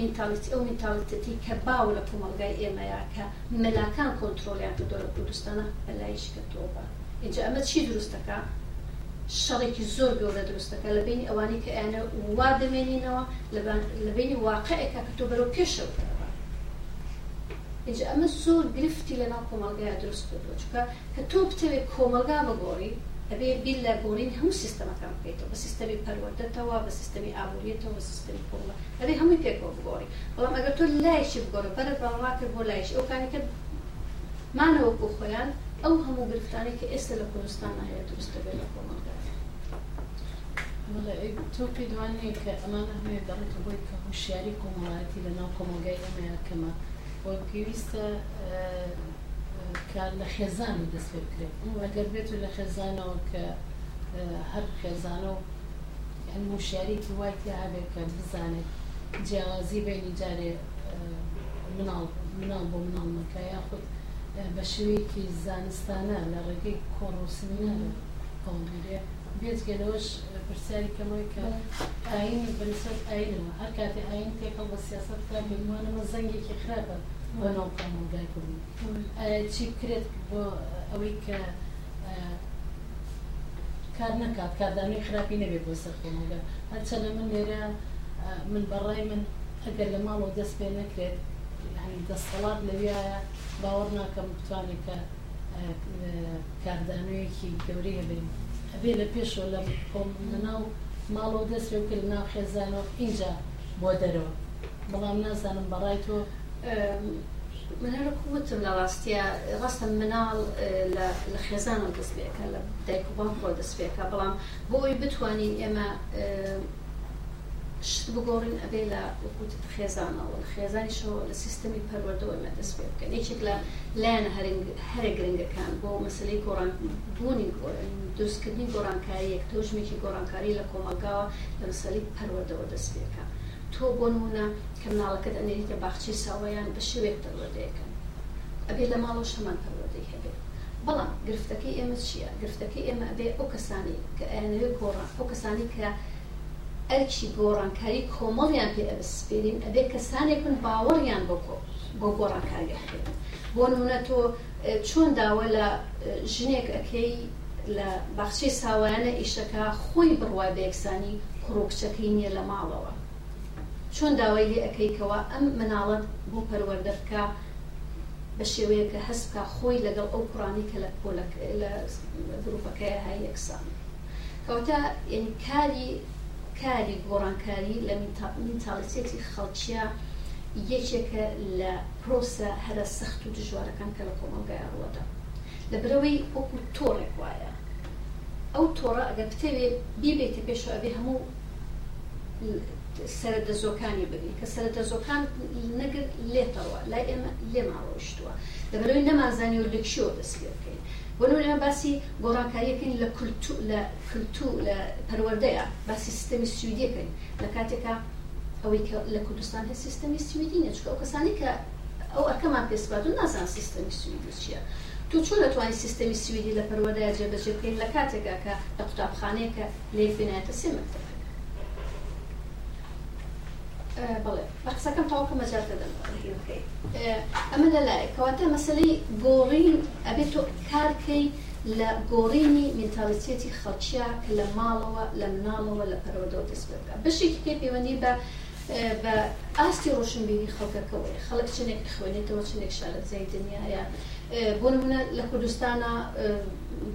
مینتاڵیتی ئەو مینتاڵەتی کە باو لە کۆمەلگای ئێمەیە کە مەلاکان کۆنتترۆلیان کردۆ لە کوردستانە بەلایشکە تۆبە اینجا ئەمە چی دروستەکە شەڵێکی زۆر گەورە دروستەکە لە بینی ئەوانی کە ئەنە وا دەمێنینەوە لە بینی واقعێکە کە تۆ بەرەو پێشەوە اینجا ئەمە زۆر گرفتی لەناو کۆمەلگای دروست کردوچکە کە تۆ بتەوێت کۆمەلگا بگۆڕی ابي بيلا بورين هم سيستم كان بکەیتەوە بس سيستم پەروەدەتەوە بە بس سيستم ابوريتو بس سيستم ئەبێ ابي هم بگۆڕی بەڵام والله ما لایشی لا بەرە بەڕواکرد فرد لایش ئەو کارەکە مانەوە بۆ كان ئەو هەموو گرفتانی کە ئێستا لە کوردستان هەیە دروستە هي لە کۆمەلگا تۆ پێی دوانێ کە ئەمانە هەمێ دەڵێت بۆی کە هوشیاری کۆمەڵاتی لەناو کۆمەلگای ئەمەیە کەمە کە لە خێزان دەست پێ بکرێت ئەگەر بێت و لە خێزانەوە کە هەر خێزانە و موشارێکی وایتی هەبێت کە بزانێت جیاوازی بینی جارێ مناڵ بۆ مناڵ مەکە یاخود بە شوەیەکی زانستانە لە ڕێگەی کۆڕوسینە ئەوگرێ بێت گەلەوەش پرسیاری کەمەوەی کە ئاین بەنسەت ئاینەوە هەر کاتی ئاین تێکەڵ بە سیاست کا بینوانەمە زەنگێکی خراپە بەناڵقام ڕووگای بوون چی کرێت بۆ ئەوەی کە کار نکات کاردانەی خراپی نەبێت بۆ سەرخۆمەگە هەرچە لە من لێرە من بەڕای من ئەگەر لە ماڵەوە دەست پێ نەکرێت دەسەڵات لەویایە باوەڕ ناکەم بتوانێتکە کاردانەیەکی گەورەیە بێن ئەبێ لە پێشەوە لە خۆم لەناو ماڵەوە دەستێ کرد ناو خێزانەوە اینجا بۆ دەرەوە بەڵام نازانم بەڕای تۆ من هەر وتم لە ڕاستیە ڕاستە مناڵ لە خێزانم دەستپێکە لە دایکبان خۆ دەستپێکە بەڵام بۆی بتوانین ئێمە شت بگۆڕین ئەبێ لە وقوت خێزانەوە خێزانی شەوە لە سیستمی پەروەردەوەمە دەست پێ بکەن یەکێک لە لایەنە هەرە گرنگەکان بۆ مەسلەی گۆڕان بوونی دروستکردنی گۆڕانکاری یەک تۆژمێکی گۆڕانکاری لە کۆمەگاوە لە مەسەی پەروەردەوە دەست پێکە تۆ بۆ نمونە کە مناڵەکەت ئەنێریتە باخچی ساوایان بە شوێک پەروەدەیەکەن ئەبێ لە ماڵۆ شەمان پەروەدەی هەبێت بەڵام گرفتەکەی ئێمە چییە گرفتەکەی ئێمە ئەبێ ئەو کەسانی کە ئەێنەوێت گۆڕان ئەو کەسانی کە ئەرکی گۆڕانکاری کۆمەڵیان پێ ئەبسپێرین ئەبێ کەسانێکن باوەڕیان بۆکۆ بۆ گۆڕانکاری هەبێت بۆ نمونە تۆ چۆن داوە لە ژنێک ئەەکەی لە باخچی ساوایانە ئیشەکە خۆی بڕوای بە یەکسانی قڕۆکچەکەی نییە لە ماڵەوە چۆن داوای لێ ئەەکەیکەوە ئەم مناڵەت بۆ پەروەەردە بکە بە شێوەیە کە هەستکە خۆی لەگەڵ ئەو کوڕانی کە لە پۆلک لە گرروپەکەی های یەکسان کەوتە یعنی کاری کاری گۆڕانکاری لە منتاڵسێتی خەڵکیە یەکێکە لە پرۆسە هەرە سەخت و دژوارەکان کە لە کۆمەلگای ڕوەدا لە برەوەی وەکو تۆڕێک وایە ئەو تۆڕە ئەگەر بتەوێت بیبێتە پێشەوەبێ هەموو سەردەزۆکانی ببین کە سەردەزۆکان نەگر لێتەوە لای ئێمە لێماوەشتووە دەبەرەوەی نەمازانی و لەکشیەوە دەستێکەکەین بۆنەوە لێمە باسی گۆڕانکاریەکەین لە لە کللتو لە پەروەردەیە باسی سیستەمی سویدیەکەین لە کاتێکا ئەوەی کە لە کوردستان هە سیستەمی سویدی نەچکە ئەو کەسانی کە ئەو ئەەکەمان پێسپات و نازان سیستەمی سویدی چییە؟ تو چۆن دەتوانانی سیستەمی سویدی لە پەروەدای جێبەجێ بکەین لە کاتێکا کە لە قوتابخانەیەکە لێ فێنایەتە سێمەکە بڵێ بە قسەکەم تاواکە مەجار دەدەم ئەمە لەلایە کەواتە مەسلەی گۆڕین ئەبێت تۆ کارکەی لە گۆڕینی منتاڵەتێتی خەڵکییا کە لە ماڵەوە لە مناڵەوە لە پەرەوەدە دەست بێت بشێکی پێ پەیوەندی بە بە ئاستی ڕۆشنبیری خەڵکەکەەوەی خەڵک چنێک خوێنێتەوە چنێک شارە زای دنیاە بۆ نمونە لە کوردستانە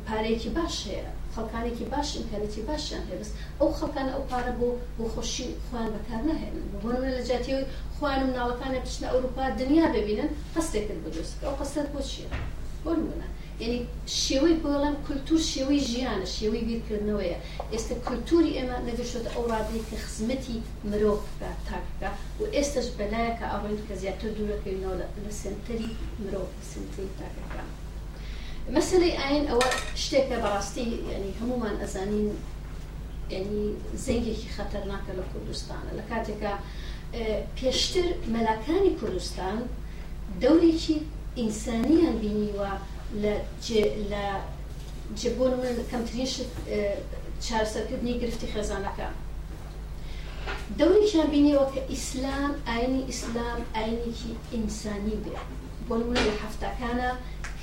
پارێکی باش هەیە خەکانێکی باش امکانێتی باشیان هێبست ئەو خەکان ئەو پارە بۆ بۆ خۆشی خوان بەکار نهێنن بۆنمە لە جاتیەوەی خوانم ناڵەکانە پشتە ئەوروپا دنیا ببینن هەستێکن بدۆست ئەو قەسەر بۆ چیە بۆنمونە یعنی شێوەی بڵم کولتور شێوەی ژیانە شێوەی بیرکردنەوەیە ئێستا کولتوری ئێمە نەگەشتە ئەو ڕادەی کە خزمەتی مرۆڤ بکات تاکە و ئێستش بەلایەکە ئەوڕێن کە زیاتر دوورەکەینەوە لە سنتەری مرۆڤ سنتری تاکەکان. مەسلەی ئاین ئەوە شتێکە بەڕاستی ینی هەمومان ئەزانین ینی زەنگێکی خەتەرناکە لە کوردستانە لە کاتێکە پێشتر مەلاکانی کوردستان دەورێکی ئینسانیان بینیوە لە لە جبوون من کەمترینش چارسەرکردنی گرفتی خێزانەکە دەوریان بینیەوە کە ئیسلام ئاینی ئیسلام ئاینێکی ئینسانی بێ بۆ نمونە لە هەفتەکانە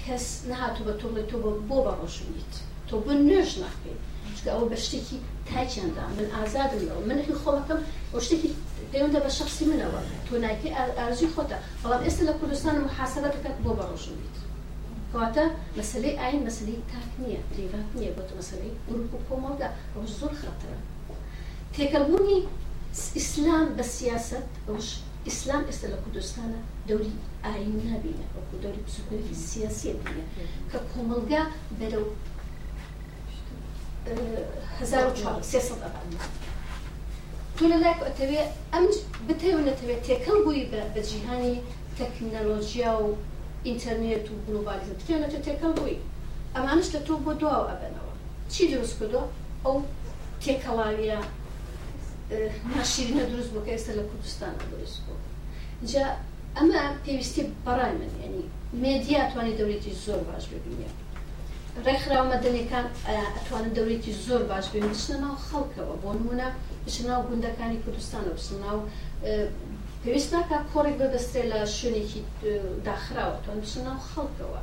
کەس نهاتوو بە تۆڵی تۆ بۆ بە ڕۆژنیت تۆ بۆ نوێژ نخبیت چکە ئەوە بە شتێکی تاچیاندا من ئازادم لەوە منەکە خۆڵەکەم ئەو شتێکی پەیوەندە بە شخصی منەوە تۆ نایکی ئارزی خۆتە بەڵام ئێستا لە کوردستان محاسەبە دەکات بۆ بە ڕۆژنیت کەواتە مەسلەی ئاین مەسلەی تاک نییە پریڤات نییە بۆ مەسلەی گروپ و کۆمەڵدا ئەو زۆر خەترە تێکەبوونی ئیسلام بە سیاست ئەوش ئیسلام ئێستا لە کوردستانە دەوری ئاین نبینە وەکو دەوری پسوکەری سیاسی بینە کە کۆمەلگا بەرەو 1400 تۆ لە لایک ئەتەوێ ئەم بتەونەتەوێت تێکەڵ بووی بە جیهانی تەکنەلۆژیا و ئینتەرنێت و گلوبالیزم بتێنێتە تێکەڵ بووی ئەمانش لە تۆ بۆ دواوە ئەبەنەوە چی دروست کردو ئەو تێکەڵاویە ناشیرینە دروست بووکە ئێستا لە کوردستانە دروست جا ئەمە پێویستی بەڕای من ینی مێدیا توانێت دەورێتی زۆر باش ببینێ ڕێکخراومە دەنێکان ئەتوانن دەورێتی زۆر باش بێن بچنە ناو خەڵکەوە بۆ نمونە بچە ناو گوندەکانی کوردستانە بچن ناو پێویست ناکە کۆڕێک ببەستێ لە شوێنێکی داخراوە توان بچن ناو خەڵکەوە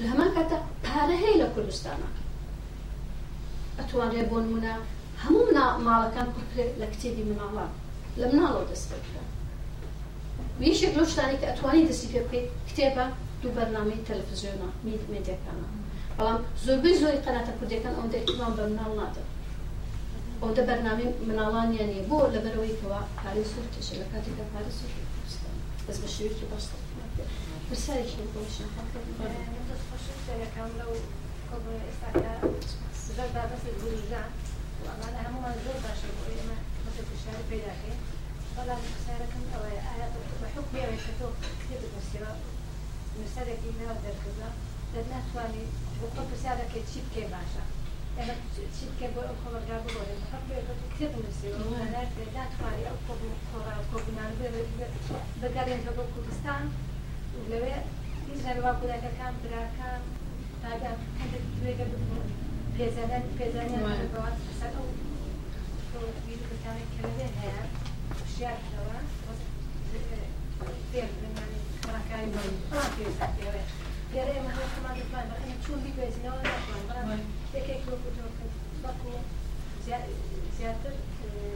لە هەمان کاتە پارە هەیە لە کوردستانە ئەتوانێ بۆ نمونە هەموو ماڵەکان کوکرێت لە کتێبی مناڵان لە مناڵەوە دەست بکە ویشێک لەو شتانی کە ئەتوانی دەستی پێ بکەیت کتێبە دوو بەرنامەی تەلەفزیۆنە میدیەکانە بەڵام زۆربەی زۆری قەناتە کوردەکان ئەو دەکتوان بە مناڵ نادەن ئەو دە بەرنامی مناڵانیان نیە بۆ لەبەرەوەیەوە پارێ سوورتەشە لە کاتێکدا پارێ سوور بەس بە شوێکی باش پرسیارێکی بۆشان دەستخۆشەکان لەو ئێستا زۆر بابەسی گوریزان ئەمانە هەمومان زۆر باشە بۆ ئێمە بەشاری پیداکەین طلع مساركم أو بحكم أو يشتوك كتب المسيرة مسارك إنا ودر قبلة لدنا تواني بقوة مسارك تشيب كي باشا لما تشيب كي بو أو خبر قابل ولا بحكم كتب المسيرة أنا لدنا تواني أو كبو كورا كبو نان بقارين تبو كردستان ولوي إذن الواقع لك كان برا كان هذا كنت تريد بكم بيزانات بيزانات بواسطة أو بيزانات كلمة هي زیاتر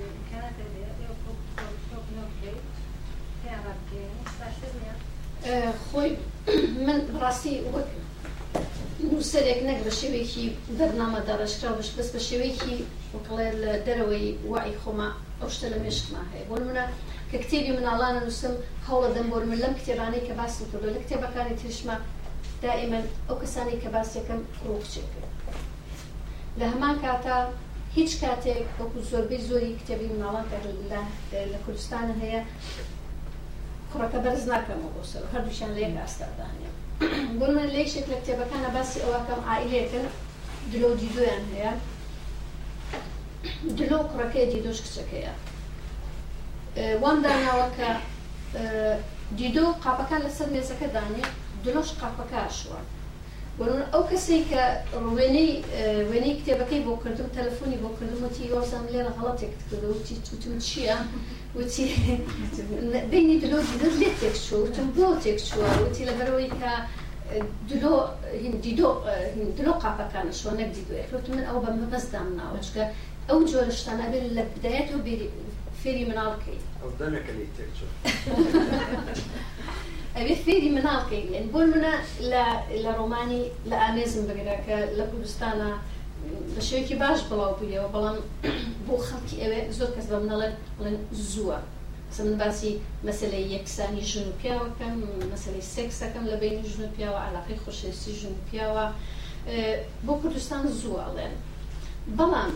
امکانات خۆی من ڕاستی وەک نووسەرێک نەک بە شێوەیەکی بەرنامە دەڕشکرا بش بەس بە شێوەیەکی وکڵێ لە دەرەوەی وای خۆمە ئەو شتە لە مێشتمان هەیە بۆ منە کە کتێبی مناڵانە نووسم هەوڵە دەم بۆ من لەم کتێبانەی کە باسم کردو لە کتێبەکانی تریشمە دائما ئەو کەسانی کە باسیەکەم ڕۆخچێ کرد لە هەمان کاتا هیچ کاتێک وەکو زۆربەی زۆری کتێبی مناڵان لە کوردستانە هەیە کوڕەکە بەرز ناکەمەوە بۆ سەر هەردووشیان لە یەک ئاستادانە بۆ من لەیشێک لە کتێبەکانە باسی ئەوەکەم ئائلەکە دلۆ دیدۆیان هەیە دلۆ کوڕەکەیەتی دۆش کچەکەیە وام داناوەکە دیدۆ قاپەکان لەسەر مێزەکە دانێ دلۆش قاپەکە شووە بۆن ئەو کەسی کە ڕوێنەی وێنەی کتێبەکەی بۆ کردم تەلفۆنی بۆ کردم وتی یۆزان لێرە غەڵەتێک کردوتی توتون چییە وتی <laughs> بینی دلۆ دیدر لێ تێک چوو وتم بۆ تێک چووە وتی لەبەرەوەی کە دلۆ هندیدۆ دلۆ قاپەکانە شۆ نەک دیدوێت من ئەو بەمە بەستدام ناوەچکە ئەو جۆرشتانە بێت لە بدایەت و فێری مناڵکەیت <laughs> ئەوێ فێری مناڵکەین بۆ منە لە ڕۆمانی لە ئامێزم بگرە کە لە کوردستانە بە شێوەیەکی باش بڵاو بوویەوە بەڵام <clears throat> بۆ خەڵکی ئەوێ زۆر کەس بە منەڵێن زووە من باسی مەسلەی یەکسانی ژن و پیاوەکەم مەسلەی سێکسەکەم لە بینی ژن و پیاوە علاقی خۆشێستی ژن و پیاوە بۆ کوردستان زووەڵێن بەڵام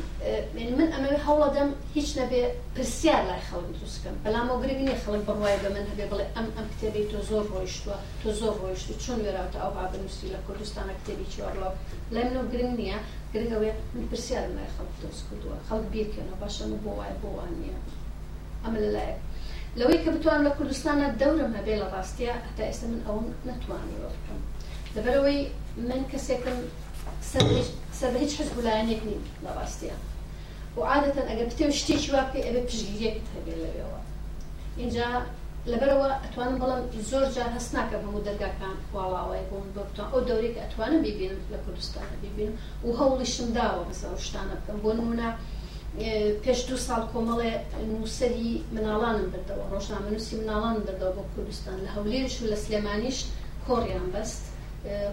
من ئەمەوێ هەوڵەدەم هیچ نەبێ پرسیار لای خەڵک دروستکەم بەلام و گرنگنی خەڵک بڕواایە بە من هەبێ بڵێ ئەم ئەم کتێبی تۆ زۆر ڕۆیشتووە تۆ زۆر ڕۆیشتی چۆن وێراوتە ئەو بابنووسی لە کوردستانە کتێبی چوارڵاو لە من و گرنگ نییە گرنگەوێ من پرسیار لای خەڵک دروست کردووە خەڵک بیرکەنەوە باشە بۆ وایە بۆوان نیە ئەمە لەلایەک لەوەی کە بتوان لە کوردستانە دەورم هەبێ لە ڕاستیە هەتا ئێستا من ئەوم نتوانانی وەکەم لەبەرەوەی من کەسێکم سەر بە هیچ حز گولایەنێک نین لە ڕاستیە و عادەتەن ئەگە پتێ شتێکی وا بکە ئەبێ پشگیرێک هەبێ لەوێەوە اینجا لەبەرەوە ئەتوانم بەڵام زۆر جار هەست ناکە بەمو دەرگاکان واڵاوای بۆم بتوان ئەو دەورێک ئەتوانە ببین لە کوردستانە ببین و هەوڵیشم داوە بەسە شتانە بکەم بۆ نمونە پێش دو ساڵ کۆمەڵێ نووسری مناڵانم بردەوە ڕۆژنامە نووسی مناڵان بردەوە بۆ کوردستان لە هەولێش و لە سلێمانیش کۆڕیان بەست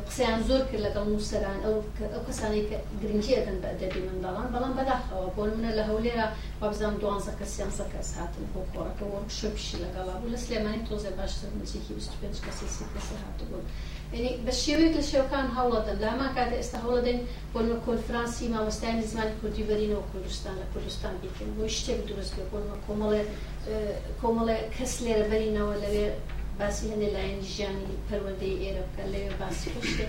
قسەیان زۆر کرد لەگەڵ موسەران ئەو ئەو کەسانی کە گرنگیەکەن بە دەبی منداڵان بەڵام بەداخەوە بۆ منە لە هەولێرا وابزان دوانزە کە سیانسە کەس هاتن بۆ کۆڕەکەەوە شپشی لەگەڵا بوو لە سلێمانی تۆزێ باشتر موسیکی 25 کەسی کەسە هاتبوون. ینی بە شێوەیەک لە شێوکان هەوڵەدەن لاما کاتە ئێستا هەوڵەدەین بۆنمە کۆنفرانسی مامۆستایانی زمانی کوردی بەرینەوە کوردستان لە کوردستان بیکەین بۆی شتێک دروست بێ بۆنمە کۆمەڵێ کۆمەڵێ کەس لێرە بەرینەوە لەوێ باسی هەندێک لایەن ژیانی پەروەدەی ئێرە بکە لەوێ باسی خوشتێ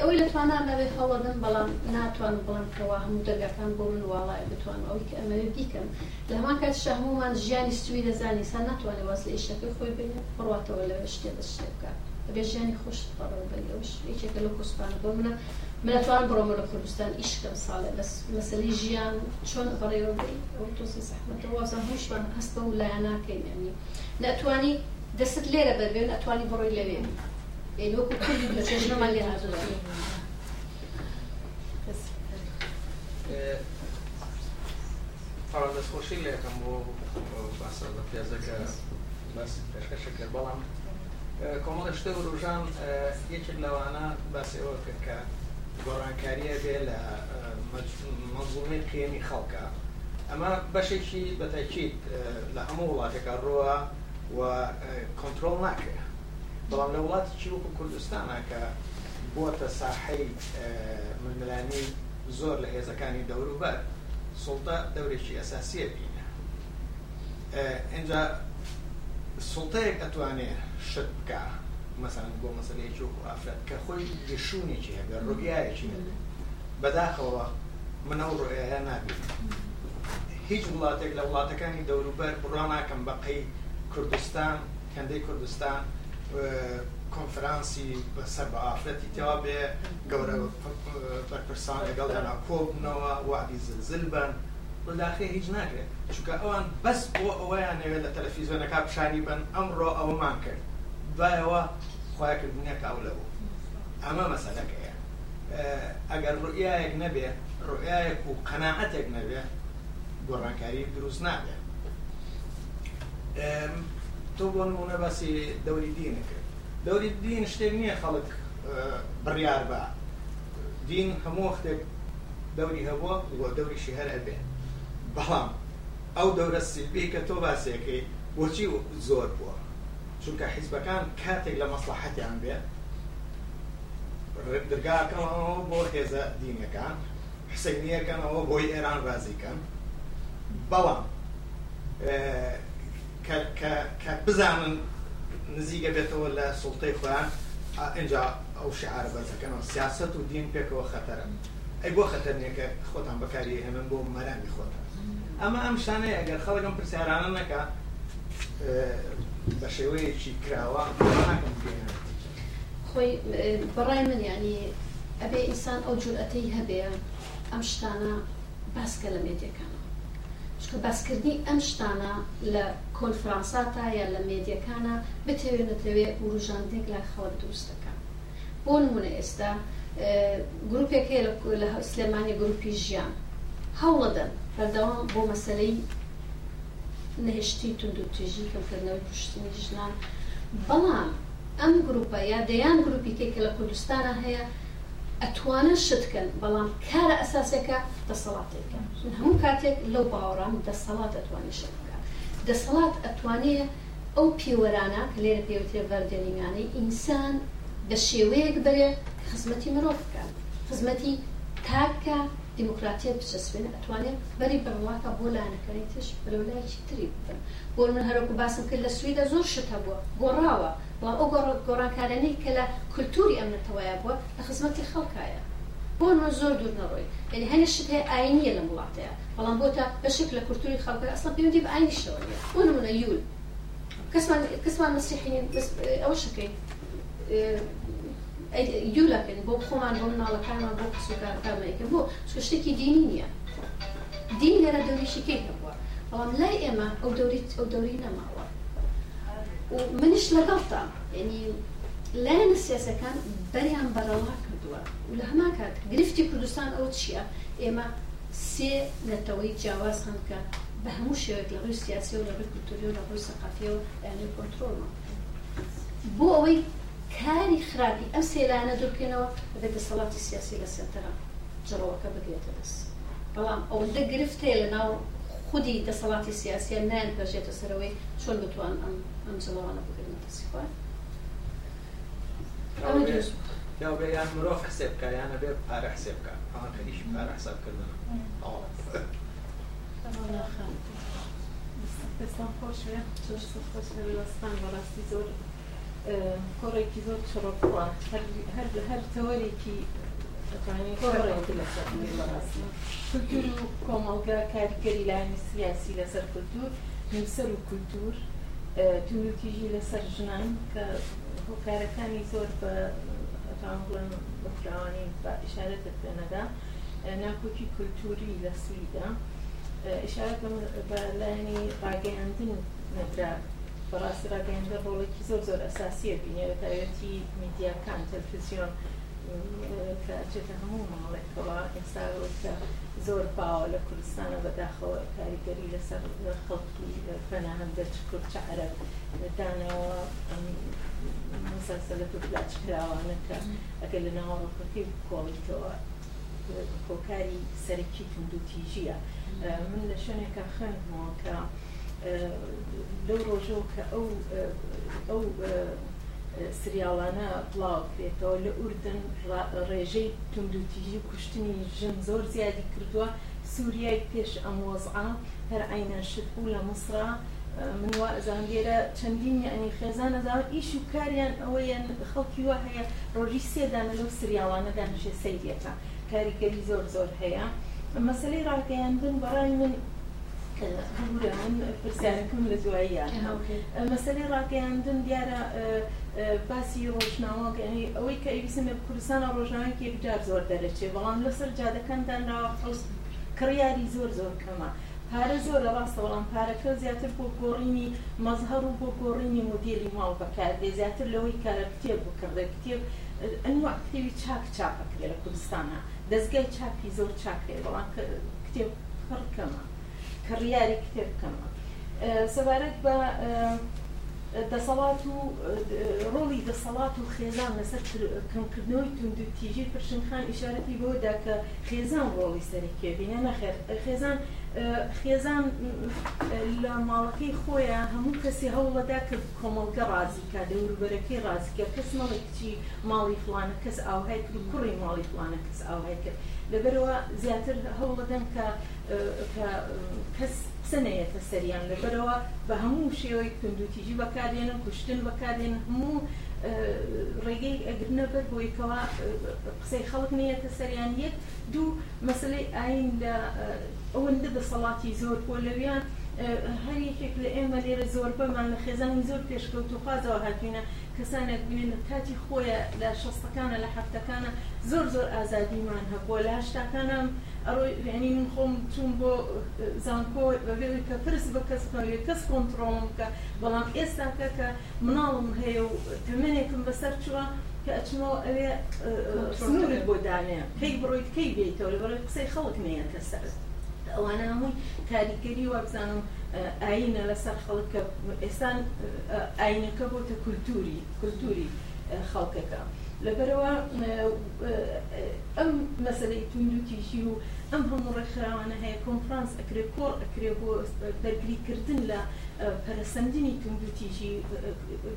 ئەوەی لەتوانان ئەوێ هەڵەدەن بەڵام ناتوان بڵم کەوا هەموو دەرگاکان بۆ من وڵای بتوان ئەوی کە ئەمەوێ بیکەم لە هەمان کات شەهمومان ژیانی سوی دەزانی سان ناتوانێ وەسل ئیشەکە خۆی بێنێ بڕاتەوە لەوێ شتێ دەشتێ بکە بێ ژیانی خۆش بەڕەوەش یەکێکە لە کوسپانە بۆ منە من ئەتوان بڕۆمە لە کوردستان ئیشکەم ساڵێ بەس مەسەلی ژیان چۆن بەڕێوەبی ئەو تۆسی سەحمەتەوە وازە هەمووشمان هەستە و لایەناکەین ئەمنی نەتوانی دەست لێرە بەبێن ئەتوانی بڕۆی لەوێ وەکو کوردی بچێژنەمان لێ هاتو دەستخۆشی لەکەم بۆ باسە بە پێزەکە باسی پێشکەشە کرد بەڵام کۆمەڵە شتە و ڕژان یەکێک لەوانە باسەوە کرد کە گۆڕانکاریە بێ لە مەزومی قیێنی خەڵکە ئەمە بەشێکی بەتەکییت لە هەموو وڵاتەکە ڕووە و کۆنتترۆل ناکرێ بەڵام لە وڵاتی چیوەکو کوردستانە کە بۆتە ساحەی ململانی زۆر لە هێزەکانی دەوروبەر سڵتە دەورێکی ئەساسیە بینە ئەجا سڵتەیەک ئەتوانێت شت بکە مەسان بۆ مەسلەیەکی وەکو ئافرەت کە خۆی گشوونێکی هەگە ڕوگایەکی نەبێت بەداخەوە منە ڕۆیە نابێت هیچ وڵاتێک لە وڵاتەکانی دەوروبەر بڕاناکەم بەقەی کوردستان کەندەی کوردستان کۆنفرانسی بەسەر بە ئافرەتی تیا بێ گەورە بەرپرسان لەگەڵ دەنا کۆبنەوە وادی زلزل بن بەداخێ هیچ ناکرێت چونکە ئەوان بەس بۆ ئەوەیان نوێت لە تەلەفیزۆنەکە پیشانی بن ئەمڕۆ ئەوەمان کرد دوایەوە خۆیکردنیەک ئەو لەبوو ئەمە مەسەلەکەیە ئەگەر ڕوئایەک نەبێ ڕوئایەک و قەنەعەتێک نەبێ گۆڕانکاری دروست نابێت تۆ بۆ نمونە باسی دەوری دینەکرد دەوری دین شتێک نییە خەڵک بڕیار بە دین هەموو وەختێک دەوری هەبووە بۆ دەوریشی هەر هەبێ بەڵام ئەو دەورە سیلبی کە تۆ باسیەکەی بۆچی زۆر بووە چونکە حیزبەکان کاتێک لە مەسلحەتیان بێت دەرگاکەمەوە بۆ هێزە دینەکان حسەنیەکەنەوە بۆی ئێران رازیکەن بەڵام کە بزانن نزیگە بێتەوە لە سڵتەی خۆیان ئەجا ئەو شعار بەرزەکەنەوە سیاست و دین پێکەوە خەتەرم ئەی بۆ خەتەرنیەکە خۆتان بەکاری هێنن بۆ مەرامی خۆتان ئەمە ئەم شانەیە ئەگەر خەڵکم پرسیارانە نەکە بە شێوەیەکی کراوە خۆی بەڕای من ینی ئەبێ ئینسان ئەو جورئەتەی هەبەیە ئەم شتانە باسکە لە مێتەکان بەسکردی ئەم شتانە لە کۆنفرانسا تایە لە مێدیەکانە بتەوێنێتەوێ وروژاندێک لە خەڵک دروستەکان بۆ نمونە ئێستا گروپێک لە سلێمانی گروپی ژیان هەوڵەدەن بەردەوام بۆ مەسلەی نهێشتی تونند و توێژی کەمکردنەوەی پشتنی ژنان بەڵام ئەم گروپە یا دەیان گروپیکێک لە کوردستانە هەیە ئەتوانە شتکن بەڵام کارە ئەساسەکە دەسەڵاتێکەکە هەموو کاتێک لەو باوەڕان دەسەڵات ئەتوانێت شەکە دەسەڵات ئەتوانێت ئەو پیوەرانە کە لێرە پێوتێ بەردێنیمانەی ئینسان بە شێوەیەک بەرێ خزمەتی مرۆڤ بکە خزمەتی تاکە دیموکراتیە بچەسوێنە ئەتوانێت بەری بڕواکە بۆ لاەکەی تش بەلەولایکی تری بکەن بۆ من هەرکو باسم کرد لە سویدا زۆر شتە بووە گۆڕاوە بۆ ئەو گۆڕانکارانەی کە لە کولتوری ئەمنەتەوەیە بووە لە خزمەتی خەڵکایە بۆ نۆ زۆر دوور نەڕۆی یعنی هەنە شت هەیە ئاینیە لە وڵاتەیە بەڵام بۆ تا بەشێک لە کورتوری خەڵکە ئەسڵ پەیوەندی بە ئاینی شەوەیە بۆ نمونە یول کەسمان کەسمان مەسیحین ئەوە شەکەی اه، یولاکەن بۆ خۆمان بۆ مناڵەکانمان بۆ قسوکارەکانمەکەن بۆ چکە شتێکی دینی نییە دین لێرە دەوریشیکەی هەبووە بەڵام لای ئێمە ئەو دەوریت ئەو دەوری نەماوە و منش لەگەڵتا یعنی لایەنە سیاسەکان بەریان بەرەڵا کردووە و لە هەمان کات گرفتی کوردستان ئەو چییە ئێمە سێ نەتەوەی جیاواز هەندکە بە هەموو شێوێک لە ڕووی سیاسی و لە ڕووی کولتوری و لە ڕووی سەقافی و یانی کۆنتترۆلمە بۆ ئەوەی کاری خراپی ئەم سێلانە دوورکەنەوە بێت دەسەڵاتی سیاسی لە سێتەرا جڕەوەەکە بگرێتە دەست بەڵام ئەوەندە گرفتەیە لە ناو خودی دەسەڵاتی سیاسیە نان بەژێتە سەرەوەی چۆن بتوان ئەم ئەم جڵەوانە بگرنە دەسیخوار ئەوە درست یا به یان يعني مروف حساب که يعني یان به پار حساب که آن خیش پار حساب کردن آه دستان خوش میاد چوش خوش میاد دستان براستی زور کۆڕێکی زۆر چڕۆخوا هەر هەر تەوەرێکی کولتور و کۆمەڵگا کارگەری لانی سیاسی لەسەر کولتور نووسەر و کولتور تونوتیژی لەسەر ژنان کە هۆکارەکانی زۆر بە Sachen Ukraini وإشارة بندا ناكوكي كولتوري لسويدا إشارة بلاني ڕاگەیاندن نەدرا بەڕاستی ڕاگەیاندە ڕۆڵێکی زۆر زۆر ئەساسیە بینێ بەتایەتی میدیاکان تەلفزیۆن کاچێتە هەموو ماڵێکەوە ئێستا ڕۆکە زۆر باوە لە کوردستانە بەداخەوە کاریگەری لەسەر خەڵکی پەناهندە کورچ عرب دانەوە مسەسەلە و پلاچکراوانەکە ئەگەر لە ناوەڕۆکەکەی بکۆڵیتەوە کۆکاری سەرەکی تند و تیژیە من لە شوێنێکە خوێندمەوە کە لەو ڕۆژۆ کە ئەو ئەو سریاڵانە بڵاو بێتەوە لە ئوردن ڕێژەی تونندوتیژی کوشتنی ژن زۆر زیادی کردووە سووریای پێش ئەمۆزعا هەر ئاینە شت بوو لە مسرە من وازان لێرە چەندین یعنی خێزان ئەزان ئیش و کاریان ئەوەیە خەڵکی وا هەیە ڕۆژی سێدان لەو سریاوانەدا نشێ سەیرێتە کاریگەری زۆر زۆر هەیە مەسلەی ڕاکەیان بن بەڕای من من پرسیارەکەم لە دواییە مەسلەی ڕاکەیاندن دیارە باسی ڕۆژناوەگەنی ئەوەی کە ئەویسمە کوردستانە ڕۆژناوەیەکی بجار زۆر دەرەچێ بەڵام لەسەر جادەکەندانراوە خەڵست کڕیاری زۆر زۆر کەمە. پارە زۆر لە ڕاستە بەڵام پارەکە زیاتر بۆ گۆڕینی مەزهر و بۆ گۆڕینی مدیری ماڵ بەکاردێ زیاتر لەوەی کارە کتێب بکردە کتێب ئەنوا کتێوی چاک چاپەکرێ لە کوردستانە دەستگای چاپی زۆر چاکرێ بەڵام کتێب پڕکەمە کڕیاری کتێب بکەمە سەبارەت بە دەسەڵات و ڕۆڵی دەسەڵات و خێزان لەسەر کەمکردنەوەی تونند و تیژی پرشنخان ئیشارەتی بۆدا کە خێزان ڕۆڵی سەرکێبینە نەخێر خێزان خێزان لە ماڵەکەی خۆیان هەموو کەسی هەوڵەدا کە کۆمەڵگە ڕازیکە دەوروبەرەکەی ڕازیکە کەس مەڵی کچی ماڵی فلانە کەس ئاوهای کرد کوڕی ماڵی فلانە کەس ئاوهای کرد لەبەرەوە زیاتر هەوڵەدەن کە کەس سنەیەتە سەریان لەبەرەوە بە هەموو شێوەی کندوتیژی بەکارێنن کوشتن بەکارێن هەموو ڕێگەی ئەگرنە بەر بۆیکەوە قسەی خەڵک نەیەتە سەریان یەک دوو مەسلەی ئاین لە ئەوەندە دەسەڵاتی زۆر بۆ لەویان هەر یەکێک لە ئێمە لێرە زۆر بەمان لە خێزانم زۆر پێشکەوت و خوازەوە هاتوینە کەسانێک بێن لە کاتی خۆیە لە شەستەکانە لە حفتەکانە زۆر زۆر ئازادیمان هەبووە لە هشتاکانم ینی من خۆم چوون بۆ زانکۆ بەبێت کە پرس بە کەسەوێت کەس کۆنتترۆم کە بەڵام ئێستاکە کە مناڵم هەیە و تەمنێکم بەسەر چوە کە ئەچمەوە ئەوێ سنوورت بۆ دانێ کەی بڕۆیت کەی بێتەوە لە بەڵێ قسەی خەڵک نەیە کەسەر. ئەوانە هەمووی تاریگەری وەبزانم ئاینە لەسەر خەڵکە ئێسان ئاینەکە بۆتە کولتوری کولتوری خەڵکەکە لەبەرەوە ئەم مەسلەی توندوتیژی و ئەم هەموو ڕێکخراوانە هەیە کۆنفرانس ئەکرێ کۆڕ ئەکرێ بۆ دەرگریکردن لە پەرسەندنی تونندوتیژی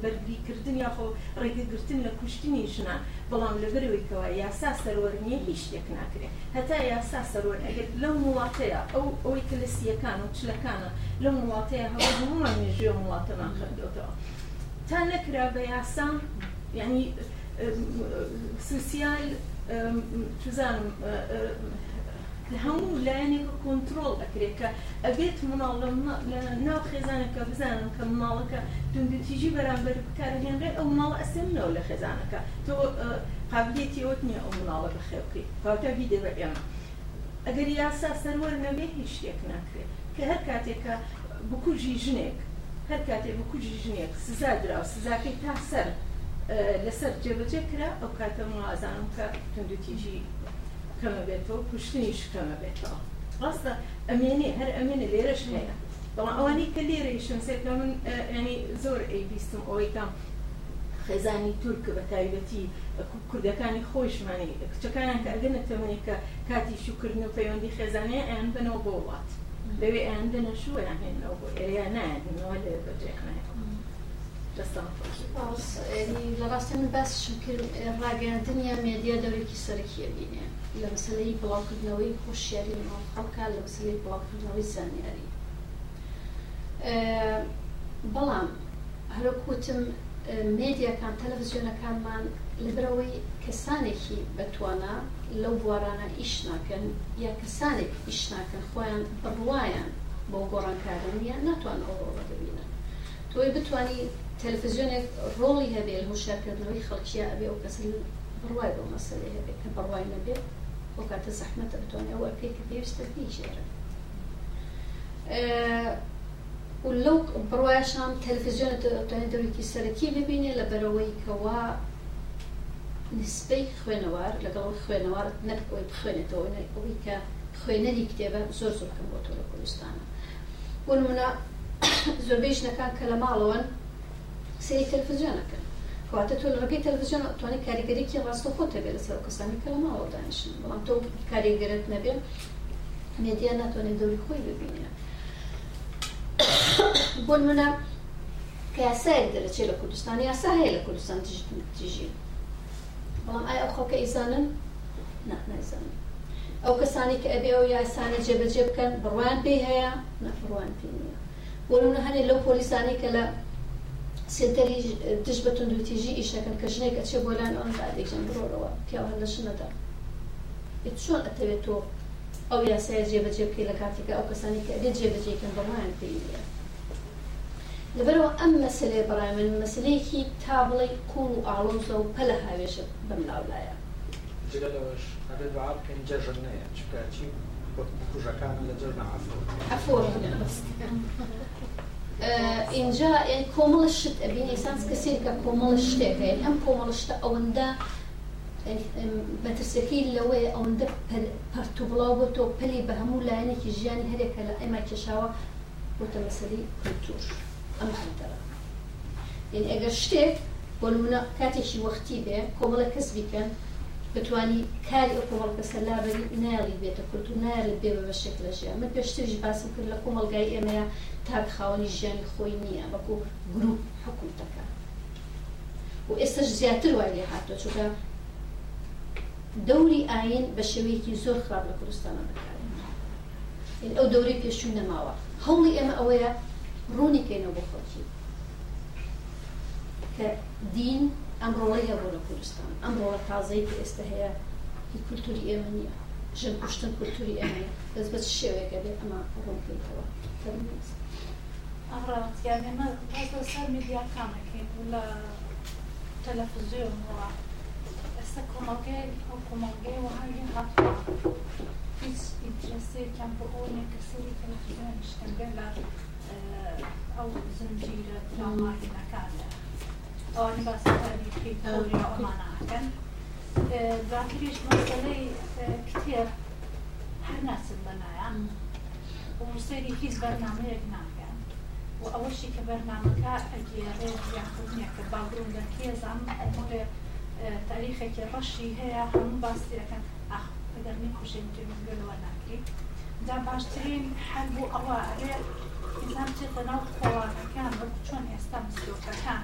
بەرگریکردن یاخۆ ڕێگەگرتن لە کوشتنیشنا بەڵام لەبەرەوەیکەوە یاسا سەرۆرنیە هیچ شتێک ناکرێت هەتا یاسا سەرۆر ئەگەر لەو وڵاتەیە ئەو ئەوەی کە لە سیەکان و چلەکانە لەم وڵاتەیە هەوە هەمووان مێژێ وڵاتەمان خەندۆتەوە تا نەکرا بە یاسان ینی سوسیال توزانم لە هەموو لایەنێکە کۆنتترۆل ئەکرێت کە ئەبێت مناڵ لە ناو خێزانەکە بزانم کە ماڵەکە دوندتیژی بەرامبەر بکارهێنرێت ئەو ماڵ ئەسمنەوە لە خێزانەکە تۆ قابلێتیەوەت نییە ئەو مناڵە بەخێبکەی پاوتە بیدە بە ئێمە ئەگەر یاسا سەروەر نەبێ هیچ شتێک ناکرێت کە هەر کاتێکە بکوژی ژنێک هەر کاتێک بکوژی ژنێک سزا درا و سزاکەی تا سەر لەسەر جێبەجێ کرا ئەو کاتە مازانم کە تونندتیژی کەمە بێتەوە کوشتنیش کەمە بێتەوە ڕاستە ئەمێنێ هەر ئەمێنە لێرەش هەیە بەڵام ئەوانەی کە لێرەیشن سێکە من ینی زۆر ئەیبیستم ئەوەی کام خێزانی تورک بە تایبەتی کوردەکانی خۆشمانی کچەکانیان کە ئەگەنە تەمەنێکە کاتی شوکردن و پەیوەندی خێزانەیە ئەیان بنەوە بۆ وڵات لەوێ ئەیان دەنەشوەیان هێنەوە بۆ ئێریا نایەنەوە لێ بەجێیانە لە ڕاستی من بەس شکرد ڕاگەاندنیە مێدیە دەورێکی سەرکیە بینێن لە مەسلەی بڵاوکردنەوەی خۆشیاری خەڵکە لە مەسلەی بڵاوکردنەوەی زانیاری بەڵام هەرکوتم مدیەکان تەلەڤزیۆنەکانمان لەبرەوەی کەسانێکی بەتوانە لەو بوارانە ئیش ناکەن یا کەسانێک ئیش ناکەن خۆیان بڕوایان بۆ گۆڕانکارن یا ناتوان ئەوڕۆ بەبینن تۆی بتانی تەلەڤزیۆنێک ڕۆڵی هەبێ هوشارکردنەوەی خەڵکیە ئەبێ ئەو کەس بڕوای بۆ مەسلەی هەبێت کە بڕوای نەبێت وقت زحمة بتوني أو أبكي كثير استثني شعر أه ولو برواشام تلفزيون بتوني دوری کی سرکی ببینی لبروی کوا نسبەی خوێنەوار لەگەڵ خوێنەوار نەکەوەی بخوێنێتەوە ئەوی کە خوێنەری کتێبە زۆر زۆر بکەم بۆ تۆ لە کوردستانە <coughs> بۆ نمونە زۆربەی ژنەکان کە لە ماڵەوەن سری تەلفزیۆنەکەن تو تو تلویزیون این کەواتە تۆ ڕگەی تەلویزیۆن توانانی کاریگەرێکی ڕاستەخۆت هەبێت لەسەر کەسانی کە لە ماوە دانیشن بەڵام تۆ کاریگەرت دوری خوی ناتوانێت دەوری خۆی که بۆ منە کە یاسایەک دەرەچێت لە کوردستان یاسا هەیە لە کوردستان تژی بەڵام ئایا ئەو خەڵکە ئیزانن نانایزانن ئەو کەسانی کە ئەبێ ئەو یاسانە جێبەجێ بکەن بڕوان پێی هەیە نەفڕوان پێ نیە بۆ منە هەنێ لەو پۆلیسانی کە لە سێتەری دش بە تونندوتیژی ئیشەکەن کە ژنێکە چێ بۆلان ئەودا دێکژن بڕۆرەوە پیاوە لەشنەدا چۆن ئەتەوێت تۆ ئەو یاسای جێبەجێ بکەی لە کاتێکە ئەو کەسانی کە ئەدە جێبەجێکن بەڵیان پێە لەبەرەوە ئەم مەسلەی بەڕای من مەسلەیەکی تا بڵی کوڵ و ئاڵۆزە و پەلە هاوێشە بەم لاولایە ئەفۆ آه، اینجا کۆمەڵە شت ئەبین ئینسانس کەسێکە کۆمەڵ شتێکە ئەم کۆمەڵ شتە ئەوەندە بەترسەکەی لەوەی اون دا بڵاو بۆ تو پلی بە هەموو لایەنێکی ژیانی هەرێکە لە ئێمە کێشاوە بۆتە مەسەری کلتور ئەم خەتەرە این اگر شده بۆ نمونە وقتی به کاملا کۆمەڵە کەس بتانی کاری ئەو کۆمەڵکە سەلابری ناڵی بێتە کورت و نارێت بێبە بە شک لە ژیان من پێشترش باسم کرد لە کۆمەلگای ئێمەیە تاک خاوەنی ژیانی خۆی نییە بەکو گروپ حکوم دەکە و ئێستش زیاتر وای لێ هاتۆ چکە دەوری ئاین بە شەوەیەکی زۆر خراپ لە کوردستانە بکارێن ئەو دەوری پێشوو نەماوە هەوڵی ئێمە ئەوەیە ڕوونی کەینەوە بۆ خۆکی کە دین ئەمڕۆڵی هەبوو لە کوردستان ئەمڕۆڵە تازەی کە ئێستا هەیە هی کولتوری ئێمە نییە ژن کوشتن کولتوری ئێمە دەست بە شێوەیەکە بێت ئەمە ڕۆکەوە ئەڕاتیانێمە سەر میدیاکانەکەین لە تەلەفزیۆنەوە ئێستا کۆمەڵگەی ئەو کۆمەڵگەی وهاوی هات هیچ ئینترسێکیان بۆ ئەوێ کەسەری تەلەفزیۆن شتەنگەر لە ئەو زنجیرە پلاوانەکانە آن وظیفه که دوری آمان آکن ذاتیش مسئله کتیر هر نسل بنایم و سری هیچ برنامه یک نکن و اولشی که برنامه که اگیره یا خودنی که باورون در کیزم مورد تاریخی که باشی هیا همون باستی رکن اخ در میکوشه اینجا میگل و نکری در باشترین حل بو اواره انسان چه تناو خواهد کن و چون استم سیوکه کن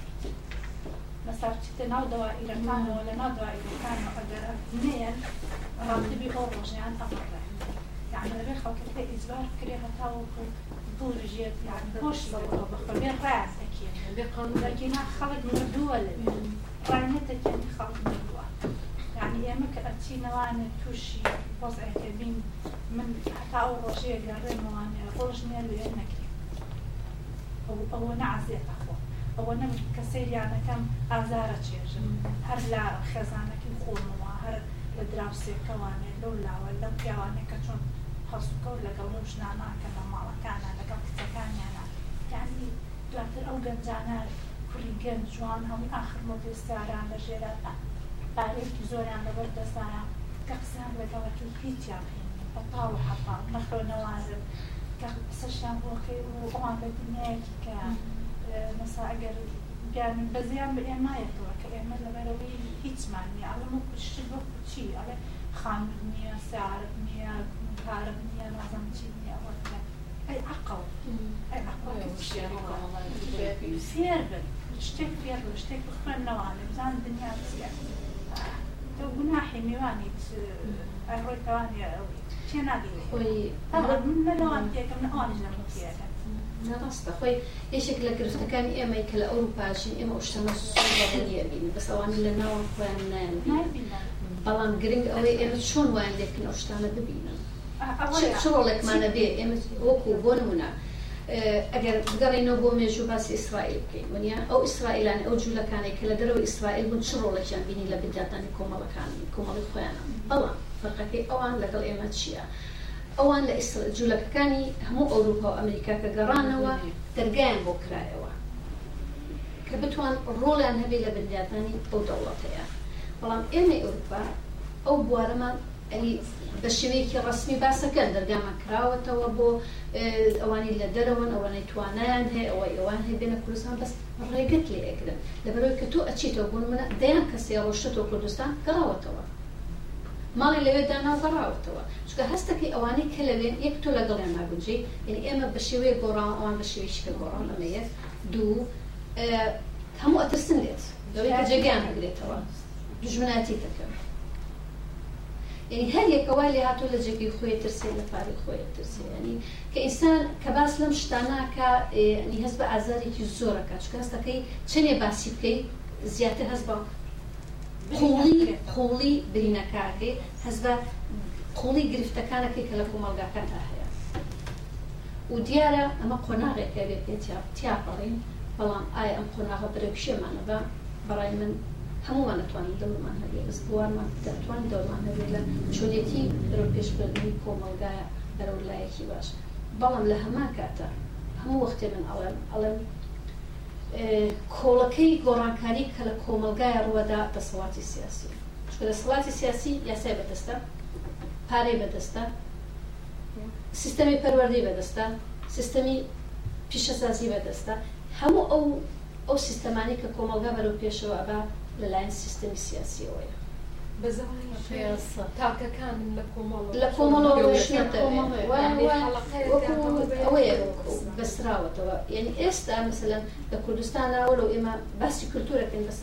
nastavčite nov dva irakamu ولا نوع دواء irakamu agar منين راتبي او رجعان أبرا يعني ربي خاو كتلي إزبار كري هتاو بورجيت يعني بوش بطلو بخبر بين راس أكيد لكن خلق من الدول رانتك يعني خلق من الدول يعني إما كأتي نوانا توشي وضع كبين من حتى أو رجيت قرر موانا رجنا لأنك أو أو نعزيتها ئەوە نەم کە سریانەکەم ئازارە چێژم هەر لا خێزانەکەم خۆمەوە هەر لە دراوسێکەوانێ لەو لاوە لەم پیاوانەکە چۆن هەسوکە و لەگەڵ ژناناکە لە ماڵەکانە لەگەڵ کچەکانیانە یانی دواتر ئەو گەنجانە کوری گەنج جوان هەموو آخر مۆبیستاران لە ژێرە پارێکی زۆریان لەبەر دەستانە کە قسان لەگەڵەکە هیچیان بەتاڵ و حەپان نەخۆ نەوازم کە قسەشیان بۆخی و ئەوان بە دنیایکی کە مساعقر يعني بزیان بە ئێمایەتەوە کە ئێمە لەبەرەوەی هیچمان نیە ئەڵە پشتی بە کوچی ئەڵێ خاندن نییە سعرب نییە کارب نییە نازم چی نییە وەکە ئەی عقل سێر بن شتێک فێر بە شتێک بخوێنەوانێ بزان دنیا بسیێر تۆ گوناحی میوانیت ئەڕۆی توانێ ئەوی چێ ناگەی خۆی من نەوان تێکم نەوانش نەمە تێەکە ڕاستە خۆی یەشێک لە گرفتەکانی ئێمەی کە لە ئەوروپاشین ئێمە ئەوشتەمە سوێبین بەسەوانی لە ناوان خۆیان نیان بەڵام گرنگ ئەوەی ئێمە چۆن وایان لێکن ئەوشتانە ببینن چۆڵێکمانە بێ ئێمە وەکو بۆ نمونە ئەگەر بگەڕینەوە بۆ مێژوو باسی ئیسرائیل بکەین ونیا ئەو ئیسرائیلان ئەو جوولەکانی کە لە دەرەوە ئیسرائیل بوون چ ڕۆڵێکیان بینی لە بداتانی کۆمەڵەکانی کۆمەڵی خۆیانە بەڵام فەرقەکەی ئەوان لەگەڵ ئێمە چییە؟ ئەوان لە ئیسرا جوولەکەەکانی هەموو ئەوروپا و ئەمریکا کە گەڕانەوە دەرگایان بۆ کرایەوە کە بتوان ڕۆڵیان هەبێ لە بنیاتانی ئەو دەوڵەتەیە بەڵام ئێمە ئەوروپا ئەو بوارەمان بە شێوەیەکی ڕسمی باسەکە دەرگامان کراوەتەوە بۆ ئەوانی لە دەرەوەن ئەوانەی توانیان هەیە ئەوە ئەوان هەیە بێنە کوردستان بەس ڕێگەت لێ ئەگرن لەبەرەوەی کە تۆ ئەچیتەوە بوون منە دەیان کەسێ ڕۆشتەوە کوردستان کراوەتەوە ماڵی لەوێ داناوەڕاوتەوە چکە هەستەکەی ئەوانەی کە لەوێن یەک تۆ لەگەڵیان ناگونجی یعنی ئێمە بە شێوەیە گۆڕاو ئەوان بە شێویشی کە گۆڕاو لەمەیە دوو هەموو ئەترسن لێت دەوێت جێگەیان بگرێتەوە دژمناتی دەکەم یعنی هەر یەکەوە لێ هاتوو لە جێگەی خۆی ترسێ لە پاری خۆی ترسێ ینی کە ئینسان کە باس لەم شتاناکە هەست بە ئازارێکی زۆرەکە چکە هەستەکەی چنێ باسی بکەی زیاتر هەست باوکە قوڵی قوڵی برینەکەکەی هەز بە قوڵی گرفتەکانەکەی کە لە کۆمەلگاکاندا هەیە و دیارە ئەمە قۆناغێکە بێت تیا بڕین بەڵام ئایا ئەم قۆناغە برە پیشێمانە بە بەڕای من هەمووان نتوانین دەڵمان هەبێت بوارمان دەتوان دەڵمان هەبێت لە چۆلێتی بەرەو پێشبردنی کۆمەلگایە بەرەو لایەکی باش بەڵام لە هەمان کاتە هەموو وەختێ من ئەڵێم ئەڵێم کۆڵەکەی گۆڕانکاری کە لە کۆمەلگایە ڕوەدا دەسەڵاتی سیاسی چکە دەسەڵاتی سیاسی یاسای بەدەستە پارەی بەدەستە سیستەمی پەروەردەی بەدەستە سیستەمی پیشەسازی بەدەستە هەموو ئەو ئەو سیستەمانی کە کۆمەلگا بەرەو پێشەوە بە لەلایەن سیستەمی سیاسیەوەیە بس راوتوا يعني استا مثلا لكردستان ولو اما بس كلتورة كان بس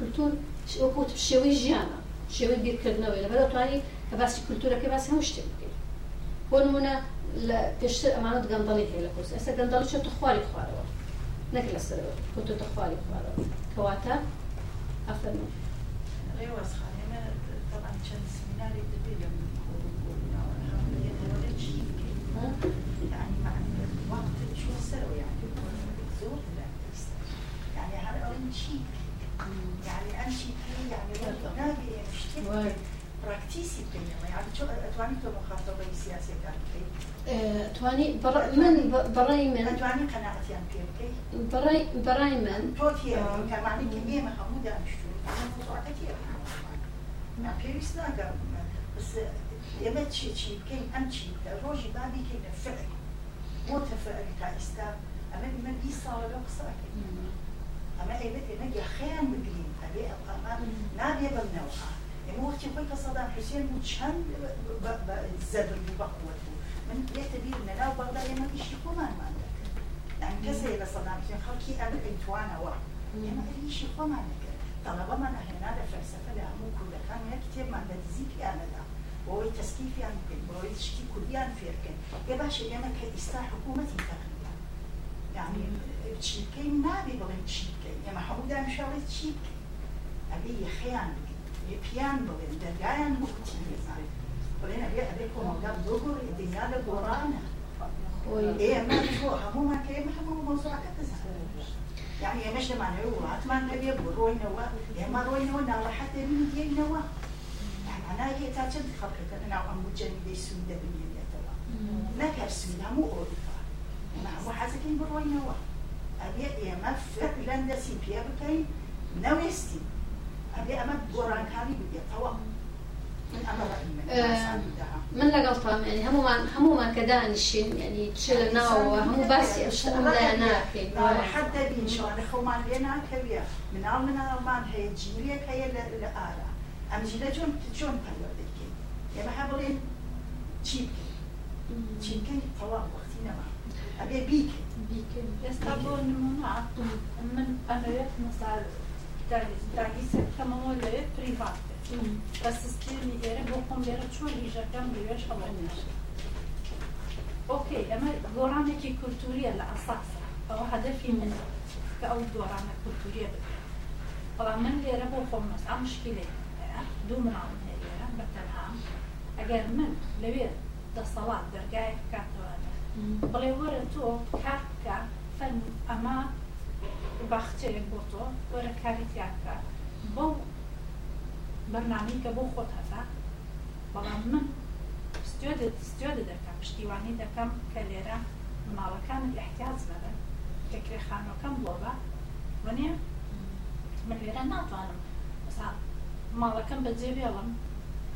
كلتور وكوت شوي جيانا شوي بير كردنا ولا بلا تواني كباس كلتورة كباس هم شتي هون منا لا تشتر امانات قندلي هي لكوس اسا قندلي شو تخوالي خوالي نكلا السرور كنت تخوالي خوالي كواتا افرمي غير واسخة يعني مع الوقت شو صاروا يعني زور يعني هذا أول شيء يعني أمشي فيه يعني نابي مشترك براكتيسي بينما يعني شو أتواني تو مخاطبة سياسية كان تواني بر من براي من أتواني قناعتي عن كي براي براي من توتي كمعني كمية محمودة مشترك أنا موضوع كثير ما بيريس ناقم بس ئێمە چێکی بکەین ئەم چی بکە ڕۆژی بابیکەینە فعل بۆ تەفعل تا ئێستا ئەمە ئمە دی ساڵە لەو قسەکەین ئەمە ئێبێت ئێمە یەخیان بگرین ئەبێ ئەمان نابێ بەم نەوها ئێمە وەختی خۆی کە سەدان حوسێن بوو چەند زەدر بوو بەقوەت بوو من بێتە بیر نەناو بەغدا ئێمە ئیشی خۆمانمان دەکرد یعنی کەسێ لە سەدان حوسێن خەڵکی ئەمە ئەیتوانەوە ئێمە ئەریشی خۆمان دەکرد طلبەمان هێنا لە فەلسەفە لە هەموو کوردەکان یە کتێبمان لە دزی پیانەدا وهو التسكيف يمكن وهو يعني في يمكن يا باش اللي أنا كيستا حكومة تقريبا يعني تشيكين ما بيبغي تشيكين يا محمود أنا مش عاوز تشيك أبي خيان يبيان بغي درجان بغتي ابي ابي بيكم وقام دوغر الدنيا لبورانا إيه ما بيشو هموما كيما هموما موسوعة كتزهر يعني يا مش معنى هو عتمان نبي بروينا وا يا ما روينا ونا راحت من وا معناها هي تعتمد خبرة أنا عم متجنبة سويدا بالمية تبع ما كان سويدا مو أوروبا ما هو حاسكين بروينا واحد أبي أما فعلا دسي بيا بكاي نوستي أبي أما بوران كاري بدي توا من لقلطة يعني هم ما هم ما كدان الشين يعني تشيل ناو همو بس اش املا ناكي حتى بين شو انا خو ما لينا كبير من عمنا ما هي جيليا كي الآلة ئەمجیدە چۆن چۆن پەروەردەکەین ئێمە ها بڵێن چی بکەین چی بکەین تەواو وەختی نەما ئەبێ بیکەین بیکەین ئێستا بۆ نمونە عەتوم من ئەمەوێت مەسال داگیسە بکەمەوە لەوێت پریڤات بێت بە سیستێمی ئێرە بۆ خۆم لێرە چۆن هیژەکەم لەوێش هەڵە نەشێت اوكي اما دورانك كولتوريه الاساس او هدفي من او دورانك كولتوريه بكره طبعا من اللي ربو خمس عم مشكله هەیە دوو مناڵم هەیە بەتەنها ئەگەر من لەوێ دەسەڵات دەرگایە بکاتەوە بڵێ وەرە تۆ کار بکە فەن ئەمە باخچەیەک بۆ تۆ وەرە کاریتیاکە بەو بەرنامی کە بۆ خۆت هەتا بەڵام من ستێ دەکەم پشتیوانی دەکەم کە لێرە ماڵەکان احتیاز بەدەن تەکرێخانەکەم بۆ بە وەنێ من لێرە ناتوانم ماڵەکەم بەجێ بێڵم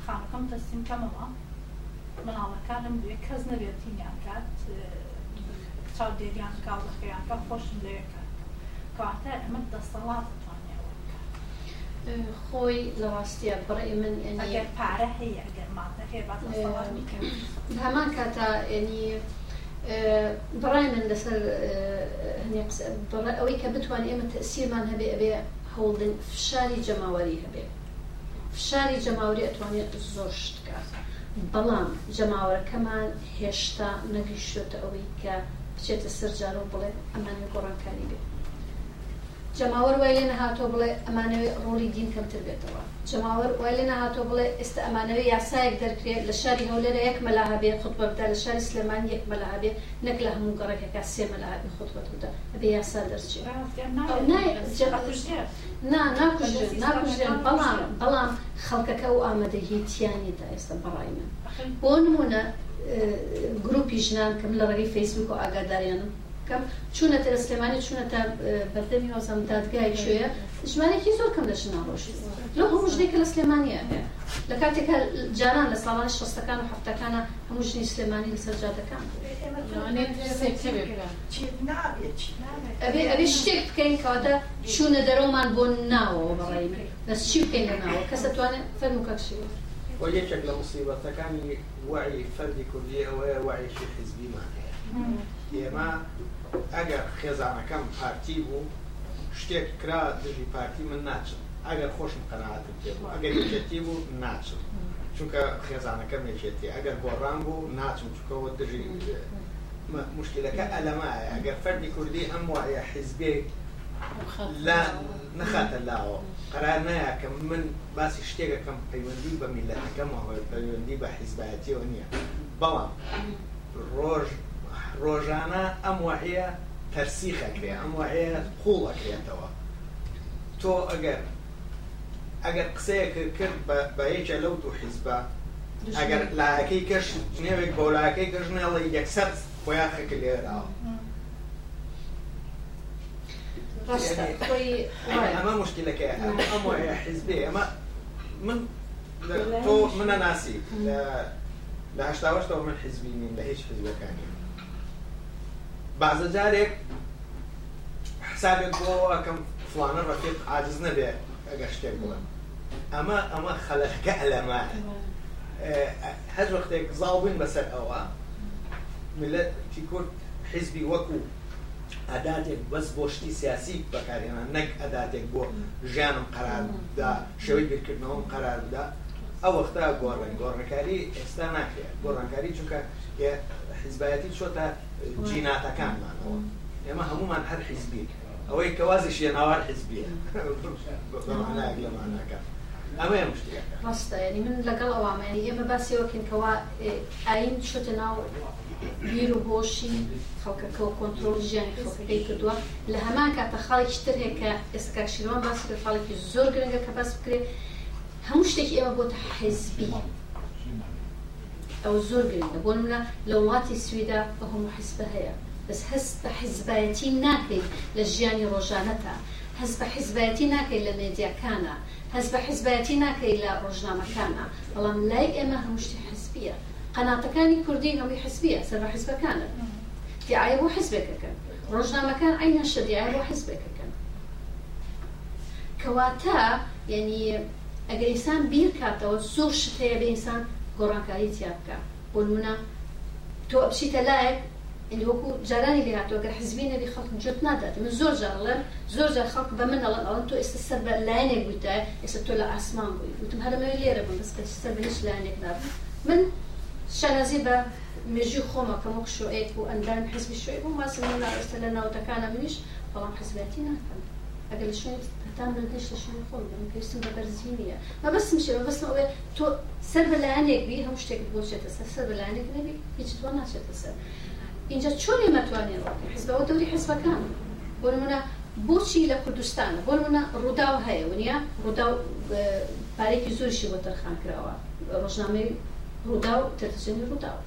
خانەکەم تەسیم کەمەوە مناڵەکانم دوێ کەس نەبێتینیان کات چاو خوش کاڵەکەیانکە خۆشم لێەکە کەواتە ئەمە دەسەڵات خۆی خوي لراستي ابرئ من ئەگەر پارە هەیە ئەگەر ماتە هەیە با دەسەڵات اه، میکەم هەمان كاتا اني اه، بڕای من لەسەر اه، ئەوەی کە بتوان ئێمە تەسیرمان هەبێ ئەبێ هەوڵدن فشاری جەماوەری هەبێت شاری جەماوری ئەتوانێت زۆر شتکات بەڵام جەماوەەکەمان هێشتا نەگەیشتە ئەوەی کە بچێتە سەرجار و بڵێ ئەمانێ گۆڕانکاری بێت جەماوەەر وای لێ نەهاتۆ بڵێ ئەمانەوەی ڕۆلی دین کەمتر بێتەوە جەماوەەر وای لێ نەهاتۆ بڵێ ئێستا ئەمانەوەی یاسایەک دەکرێت لە شاری هەولێرە یەک مەلاها بێ خودبەبدا لە شاری سلمان یەک مەلاها بێ نەک لە هەموو گەڕێکەکە سێ مەلاها بێ خودبەتدا ئەبێ یاسا دەرچێت ناکوژن ناکوژن بەڵام بەڵام خەڵکەکە و ئامادە هیچیانیدا ئێستا بەڕای من بۆ نمونە گروپی ژنان کەم لە ڕێگەی فەیسبوک و ئاگاداریانم بکەم چونەتە لە سلێمانی چونەتە بەردەمی وەزم دادگای شوێە ژمارێکی زۆر کەم دەشن ناڕۆشی لە هەموو شتێکە لە سلێمانە لە کاتێکە جاران لە ساڵانی شەستەکان و هەفتەکانە هەموو ژنی سلێمانی لەسەر جاتەکان ئەبێ ئەبێ شتێک بکەین کەواتە چونە دەرەومان بۆ ناوەوە بەڕێ بەس چی بکەین لە ناوە کەسەتوانێت فەرم و کەکشی وەیەکێک لە مصیبەتەکانی وعی فەردی کوردی ئەوەیە وعیشی حزبیمان هەیە ئێمە ئەگەر خێزانەکەم پارتی بوو شتێک کرا دژی پارتی من ناچم ئەگەر خۆشم قەنەعاتم پێ بوو ئەگەر یەکێتی بوو ناچم چونکە خێزانەکەم یەکێتی ئەگەر گۆڕان بوو ناچم چکەوە دژی مشکلەکە ئەلەمایە ئەگەر فەردی کوردی ئەم وایە حیزبێک لا نەخاتە لاوە قرار نایە کە من باسی شتێکەکەم پەیوەندی بە میلەتەکەم پەیوەندی بە حیزبایەتیەوە نییە بەڵام ڕۆژ ڕۆژانە ئەم وحەیە تەرسیخەکرێ ئەم وحەیە قوڵەکرێتەوە تۆ ئەگەر ئەگەر قسەیەکە کرد بە یەکە لەو دوو حیزبە ئەگەر لاەکەی کەش نێوێک بۆلاەکەی گەژنێڵی یەکسەر خۆیان خەکە لێراوە ئەمە مشکلەکە ئەم وحەیە حیزبێ ئەمە من تۆ منە ناسی لە هشتا من حزبی نین لە هیچ حزبەکانی بازە جارێک حسابێک بۆەوە ئەەکەم فلانە ڕەفیق عاجز نەبێ ئەگە شتێک بڵێم ئەمە ئەمە خەلەخگە ئەلەمە هەر وەختێک زاڵ بووین بەسەر ئەوە ملەتی کورد حیزبی وەکو ئەداتێک بەس بۆ شتی سیاسی بەکارێنە نەک ئەداتێک بۆ ژیانم قەراردا شەوەی بیرکردنەوەم قەراردا ئەو وەختا گۆڕن گۆڕنکاری ئێستا ناکرێت گۆڕانکاری چونکە حیزبایەتی چۆتە جیناتەکانمانەوە ئێمە هەمومان هەر حیزبی ئەوەی کەوازی شێ ناوار حیزبیە لەمانەکە. ڕاستە ینی من لەگەڵ ئەوامانی ئێمە باسیەوەکنکەوە ئاین شتە ناو بیر و بۆشی خەڵکەکەەوە کۆنتترۆل ژیانی خەڵەکەی کردووە لە هەمان کاتە خاڵێکی تر هەیە کە ئێسکاشیرەوە باسی لە خاڵێکی زۆر گرنگە کە باس بکرێت همشتك إما بوت حزبي أو زور الزرقين بقولنا لو غاتي سويدا محسبة حزبها بس هس حزباتي ناكي لجياني رجانتا هس حزباتي ناكي لميديا كانا هس حزباتي ناكي لرجنا مكانا والله من لايك إما همشتي حزبية قناة كاني هم قناتەکانی کوردی هەمووی حزبیە سەر حزبەکانە دیعاە بۆ حزبێکەکەن ڕۆژنامەکان ئاینە شەدیعە بۆ حزبێکەکەن كواتا يعني اگر انسان بیر کاتەوە زۆر شت هەیە بە ئینسان گۆڕانکاری تیا بکە بۆ نمونە تۆ ئەپشیتە لایەک وەکو جارانی لێ هاتووەگەر حزبی نەبی خەڵک جت نادات من زۆر جاڵێ زور جار خەڵک بە من ئەڵەن ئەوەن تۆ ئێستا سەر بە لایەنێک بووتە ئێستا تۆ لە ئاسمان بووی وتم هەرمەوە لێرە بم بەس سەر بە هیچ لایەنێک نابم من شەنازی بە مێژی خۆمە کەمەک شوێک و ئەندان حزبی شوێک بوو ماسم ناڕستە لە ناوتەکانە منیش بەڵام حزبەتی ناکەم ئەگەر لە شوێنی تام دەشتە شوێن خۆم پێستم بە بەرزی نییە مەبەستم شێوە بەستم ئەوێ تۆ سەر بەلایەنێک بی هەموو شتێک بۆچێتە سەر سەر بەلایەنێک نەبی هیچ دووە ناچێتە سەر اینجا چۆنێ مەتوانێەوە حزبەوە دەوری حزبەکان بۆ نمونە بۆچی لە کوردستان بۆ منە ڕووداو هەیە ونیە ڕووداو پارێکی زۆرشی بۆ تەرخان کراوە ڕۆژنامەی ڕووداو تەتەچێنی ڕووداو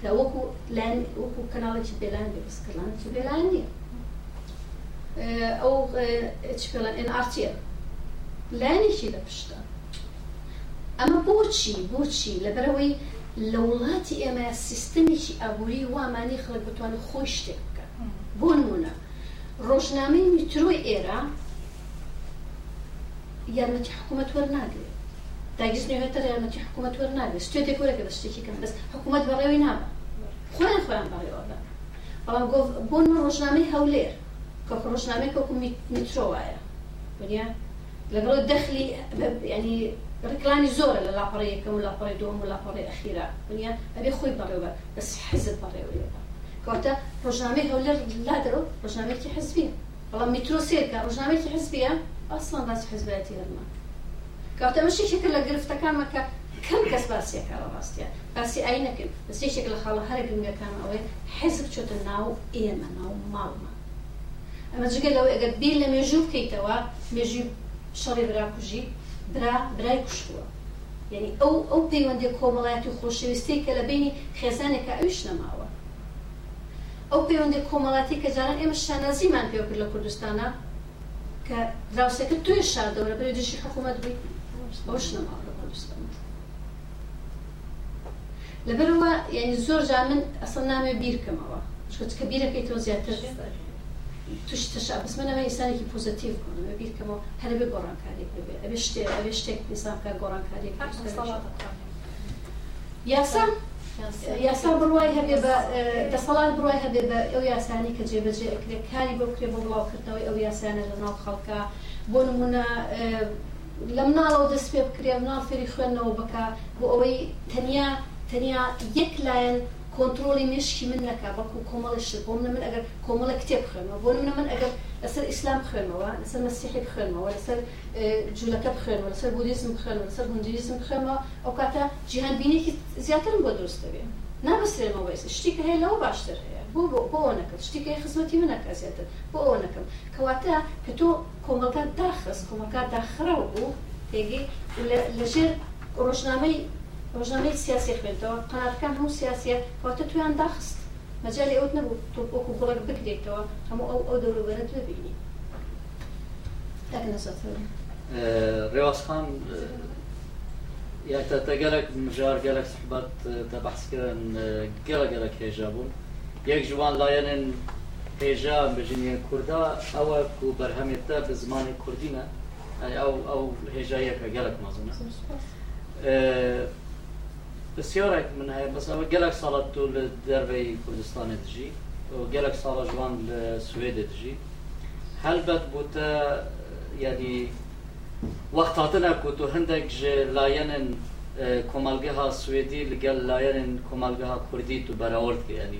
کە وەکو لەن وەکو کەناڵێکی بێلان بێ بەسکەلانێکی بێلان نییە ئەو چڵەن ئەرتە لایەنێکی لە پشتە ئەمە بۆچی بۆچی لەبەرەوەی لە وڵاتی ئێمە سیستمێکی ئابووری وامانی خەڵک بتوانن خۆی شتێک بکە بۆ نمونە ڕۆژنامەی میترۆی ئێرە یارمەتی حکوومەت وەرناگرێت داگیز نوێتەر یارمەتی حکوومەت وەرناگرێت سێتێک وەرەکە بە شتێکی کەم بەس حکوومەت بەڕێوی نابە خۆیان خۆیان باڵێەوە بەڵام بۆ ڕۆژنامەی هەولێر كفروش كخرجنا منكم متروعة بنيا لقرو دخلي يعني ركلاني زور لا قرية كم لا قرية دوم ولا قرية أخيرة بنيا أبي خوي بريوبا بس حزب بريوبا كوتا رجنامي هول لا درو رجنامي كي حزبية والله مترو سيركا رجنامي كي فيها أصلا بس حزبياتي هرما كوتا مشي شكل لقرفتا كان مكا كم کەس باسیەکەەوە ڕاستە أينك بس شكل لە خاڵە هەرگم یەکان ئەوەیە حێزب چۆتە ناو ئێمە ناو ماڵمە ئەمە جگە لەوە ئەگە بێ لە مێژوو بکەیتەوە مێژوی شەڕی براکوژی برا برای کوشتووە یعنی ئەو ئەو پەیوەندی کۆمەڵایەتی خۆشەویستی کە لە بینی خێزانێکە ئەوش نەماوە ئەو پەیوەندی کۆمەڵاتی کە جاران ئێمە شانازیمان پێکرد لە کوردستانە کە دراوسەکە توی شادەوەرە بەێ دژی حکوومەت بووی بۆش نەماوە لە کوردستان لەبەرەوە یعنی زۆر جا من ئەسڵ نامێ بیرکەمەوە چکە بیرەکەی تۆ زیاتر توش تشا بس من ئەمە ئسانێکی پۆزتیو بوون بیر کەەوە هەرە بێ گۆڕانکارێک بێ ئەوێ شتێ ئەوێ شتێک ئسانکە گۆڕانکارێک یاسا یاسا بڕوای هەبێ بە دەسەڵات بڕای هەبێ بە ئەو یاسانی کە جێبەجێ ئەکرێککاری بۆ کرێ بۆ بڵاوکردنەوەی ئەو یاسانە لە ناو خەڵکە بۆ نمونە لە مناڵەوە دەست پێ بکرێ مناڵ فێری خوێندنەوە بک بۆ ئەوەی تەنیا تەنیا یەک لایەن کۆنتترۆلی مشکی من نکا بەکو کۆمەڵیشت بۆم لە من ئەگەر کۆمەڵە کتێب بخێنەوە بۆ منە من ئەگەر لەسەر ئیسلام بخێنەوە لەسەر مەسیحی بخێنەوە لەسەر جوولەکە بخێنەوە لەسەر بودیزم بخێنەوە لەسەر هندویزم بخێمەوە ئەو کاتە جیهان بینێکی زیاترم بۆ دروست دەبێ نابسرێنەوە بەس شتێکە هەیە لەوە باشتر هەیە بۆ بۆ نەکەم شتێکی خزمەتی منەکە زیاتر بۆ ئەو نەکەم کەواتە کە تۆ کۆمەکان داخست کۆمەکە داخرا بوو تێگەی لەژێر ڕۆژنامەی روزنامه سیاسی خبر داد قنات كان هم سیاسی وقت توی آن داخست مجالي اوت نبود تو طب اوكو بکدی تو هم او او دورو برد ببيني لكن نصطور اه، رواس خان اه، تا تجارت مجار قلق صحبات اه، تبحث كان قلق که جابون یک جوان لاينن هيجا بجنيا كردا او کو كو برهمتا بزمان كردينا او او هيجا یک قلق مازونه بس يورك من هاي بس اما قالك صارت تو للدربي كردستان تجي وقالك صار جوان للسويد تجي هل بد بوتا يعني وقت عطنا كوتو هندك لاينن اه، کمالگاه سوئدی لگل لاین کمالگاه کردی تو برآورد که یعنی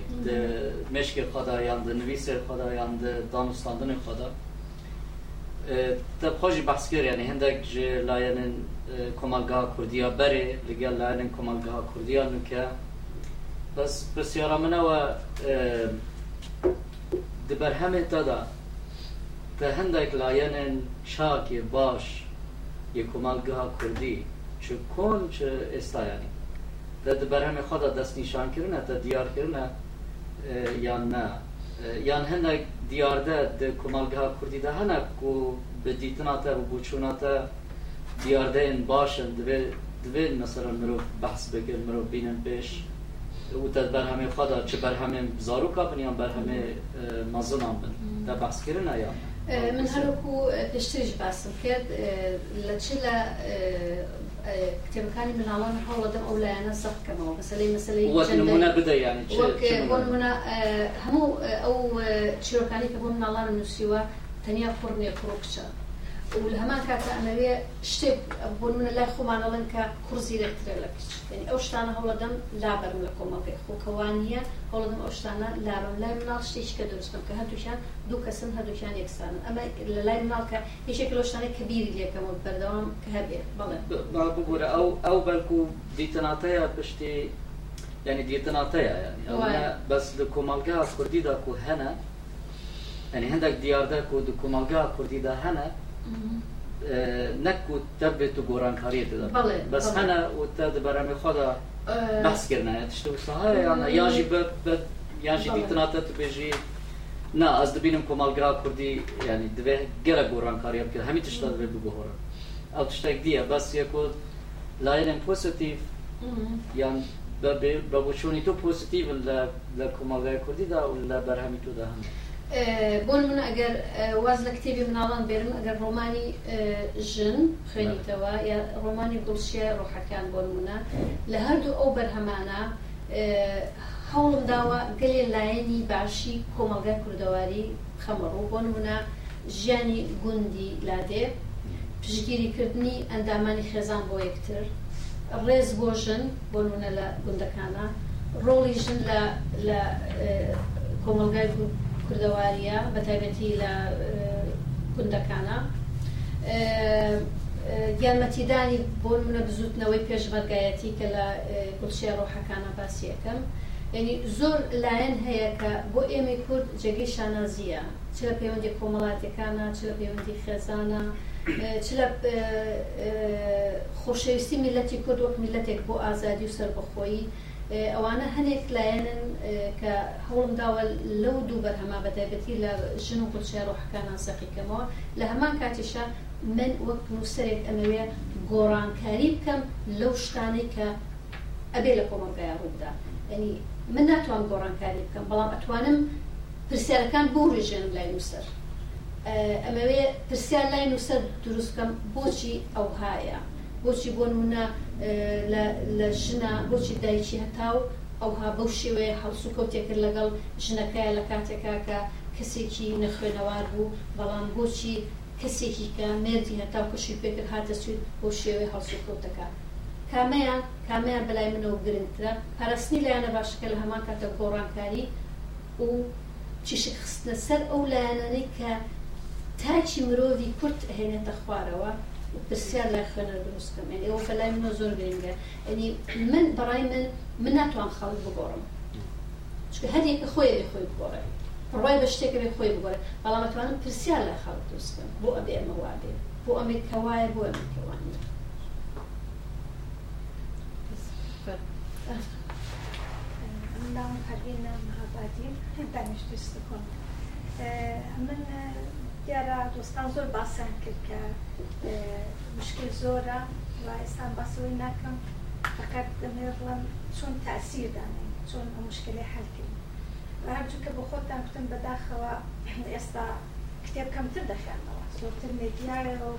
مشکل خدا یاند نویس خدا یاند دانستاندن خدا تا خوش بحث یعنی هندک جه لاین کمالگاه کردیا بره لگل لاین کمالگاه کردیا نکه بس بسیارا منه و دبرهمه همه تدا تا هندک لاین شاک باش یه کمالگاه کردی چه کن چه استا یعنی تا دبر همه خدا دست نیشان کرنه تا دیار کرنه یا نه یان هنگ دیارده ده کمالگاه کردی ده هنگ کو به دیتناته و بوچوناته دیارده این باشند دوی دوی مثلا مرو بحث بگر مرو بینن پیش او تا بر همه خدا چه بر همه زاروکا بن یا بر همه مازنان بن ده بحث کرن یا من هر کو پیشترش بحث کرد لچلا تمكاني من عوان حول دم أو لا أنا صح كما مسألة مسألة وقت نمونا بدأ يعني وقت نمونا آه، همو آه، أو آه، شركاني كمان من عوان نسيوا تانية فرنيا كروكشا ولا كاتا انا لي شتيب بون من الله خو معنا لنكا كرسي لكتر لك يعني او شتانا هولا دم لا برم لكم ابي خو كوانيا هولا دم او شتانا لا برم لا منال شتيش كدرس كم كهدوشان دو كسن هدوشان يكسان اما لا منال كا يشكل او شتانا كبير ليا كم بردوام كهبية بلا بلا بقول او او بلكو ديتناتيا بشتي يعني ديتناتيا يعني أو بس لكو مالقا كردي داكو هنا يعني هندك ديار داكو دكو مالقا كردي دا هنا نکو تب تو گوران کاری داد بله، بس بله. هنر و برای برام خدا بحث کردن تشت و صحه یا یا جی بب جی بله. تو بجی نه از دبینم کمالگرا کردی یعنی دوه گره گوران کاریم کرد همین تشتا دوه بگوهورن او تشتاک دیه بس یکو لاینم پوزیتیف یعنی بابوشونی تو پوزیتیف لکمالگرا کردی دا و لبرهمی تو دا همه بۆ من ئەگەر واز لە کتێبی مناڵان بێرم ئەگەر ڕۆمانی ژن خوێنیتەوە یا ڕۆمانی گوڵشیە ڕۆحەکان بۆ منە لە هەردوو ئەو بەرهەمانە هەوڵم داوە گەلێ لایەنی باشی کۆمەلگە کوردەواری خەمەڕوو بۆ منە ژیانی گوندی لادێ پشگیریکردنی ئەندامانی خێزان بۆ یەکتر ڕێز بۆ ژن بۆ منە لە گوندەکانە ڕۆڵی ژن لە کۆمەلگای گوند کوردەواریە بە تایبەتی لە گوندەکانە یارمەتیدانی بۆ منە بزوتنەوەی پێشبەرگایەتی کە لە گوڵشیە ڕۆحەکانە باسیەکەم یعنی زۆر لایەن هەیە کە بۆ ئێمە کورد جێگەی شانازیە چ لە پەیوەندی کۆمەڵاتەکانە چ لە پەیوەندی خێزانە چ لە خۆشەویستی میلەتی کورد وەک میلەتێک بۆ ئازادی و سربەخۆیی ئەوانە هەنێک لایەنن کە هەوڵم داوە لەو دوو بەرهەما بەتایبەتی لە ژن و قوچیار ڕۆحەکانان سەقیکەمەوە لە هەمان کاتیشە من وەک نووسەرێک ئەمەوێ گۆڕانکاری بکەم لەو شتانەی کە ئەبێ لە کۆمەلگایە ڕوودا ئەنی من ناتوان گۆڕانکاری بکەم بەڵام ئەتوانم پرسیارەکان بۆ ڕێژێن لای نووسەر ئەمەوێ پرسیار لای نووسەر دروستکەم بۆچی ئەو هایە. بۆچی بۆ نمونە لە ژنە بۆچی دایکی هەتاو ئەوها بەو شێوەیە هەڵسو کەوتێکرد لەگەڵ ژنەکەیە لە کاتێکا کە کەسێکی نەخوێنەوار بوو بەڵام بۆچی کەسێکی کە مردی هەتاو کشی پێکرد هاتە سوید بۆ شێوەی هەڵسو کەوتەکە کامەیە کامەیان بەلای منەوە گرنگترە پاراستنی لایەنە باشەکە لە هەمان کاتە گۆڕانکاری و چیشک خستنە سەر ئەو لایەنەی کە تاچی مرۆڤی کورت هێنێتە خوارەوە بسیار لای کنم یعنی او فلای منو زور گرنگە یعنی من برای من أه، أه، من ناتوان خەڵک بگۆڕم چکە هەرێکە خۆی خۆی بگۆڕێ ڕای بە شتێکەوێ خۆی بگۆڕێ بەڵام ئەتوانم پرسیار لای خەڵک دروستکەم بۆ ئەبێ ئەمە وابێ بۆ ئەمێ کەوایە بۆ ئەمە کەوانی نام پروین نام هابادی دانشجوستکن من دیارە دۆستان زۆر باسان کرد کە مشکل زۆرە و ئێستان باسەوەی ناکەم فقط دەمێ بڵم چۆن تاسیر دانێ چۆن ئەو مشکلی حلکرد هەرچووکە بۆ خۆتان بتن بەداخەوە ئێستا کتێب کەمتر دەخێنەوە زۆرتر مێدیارەوە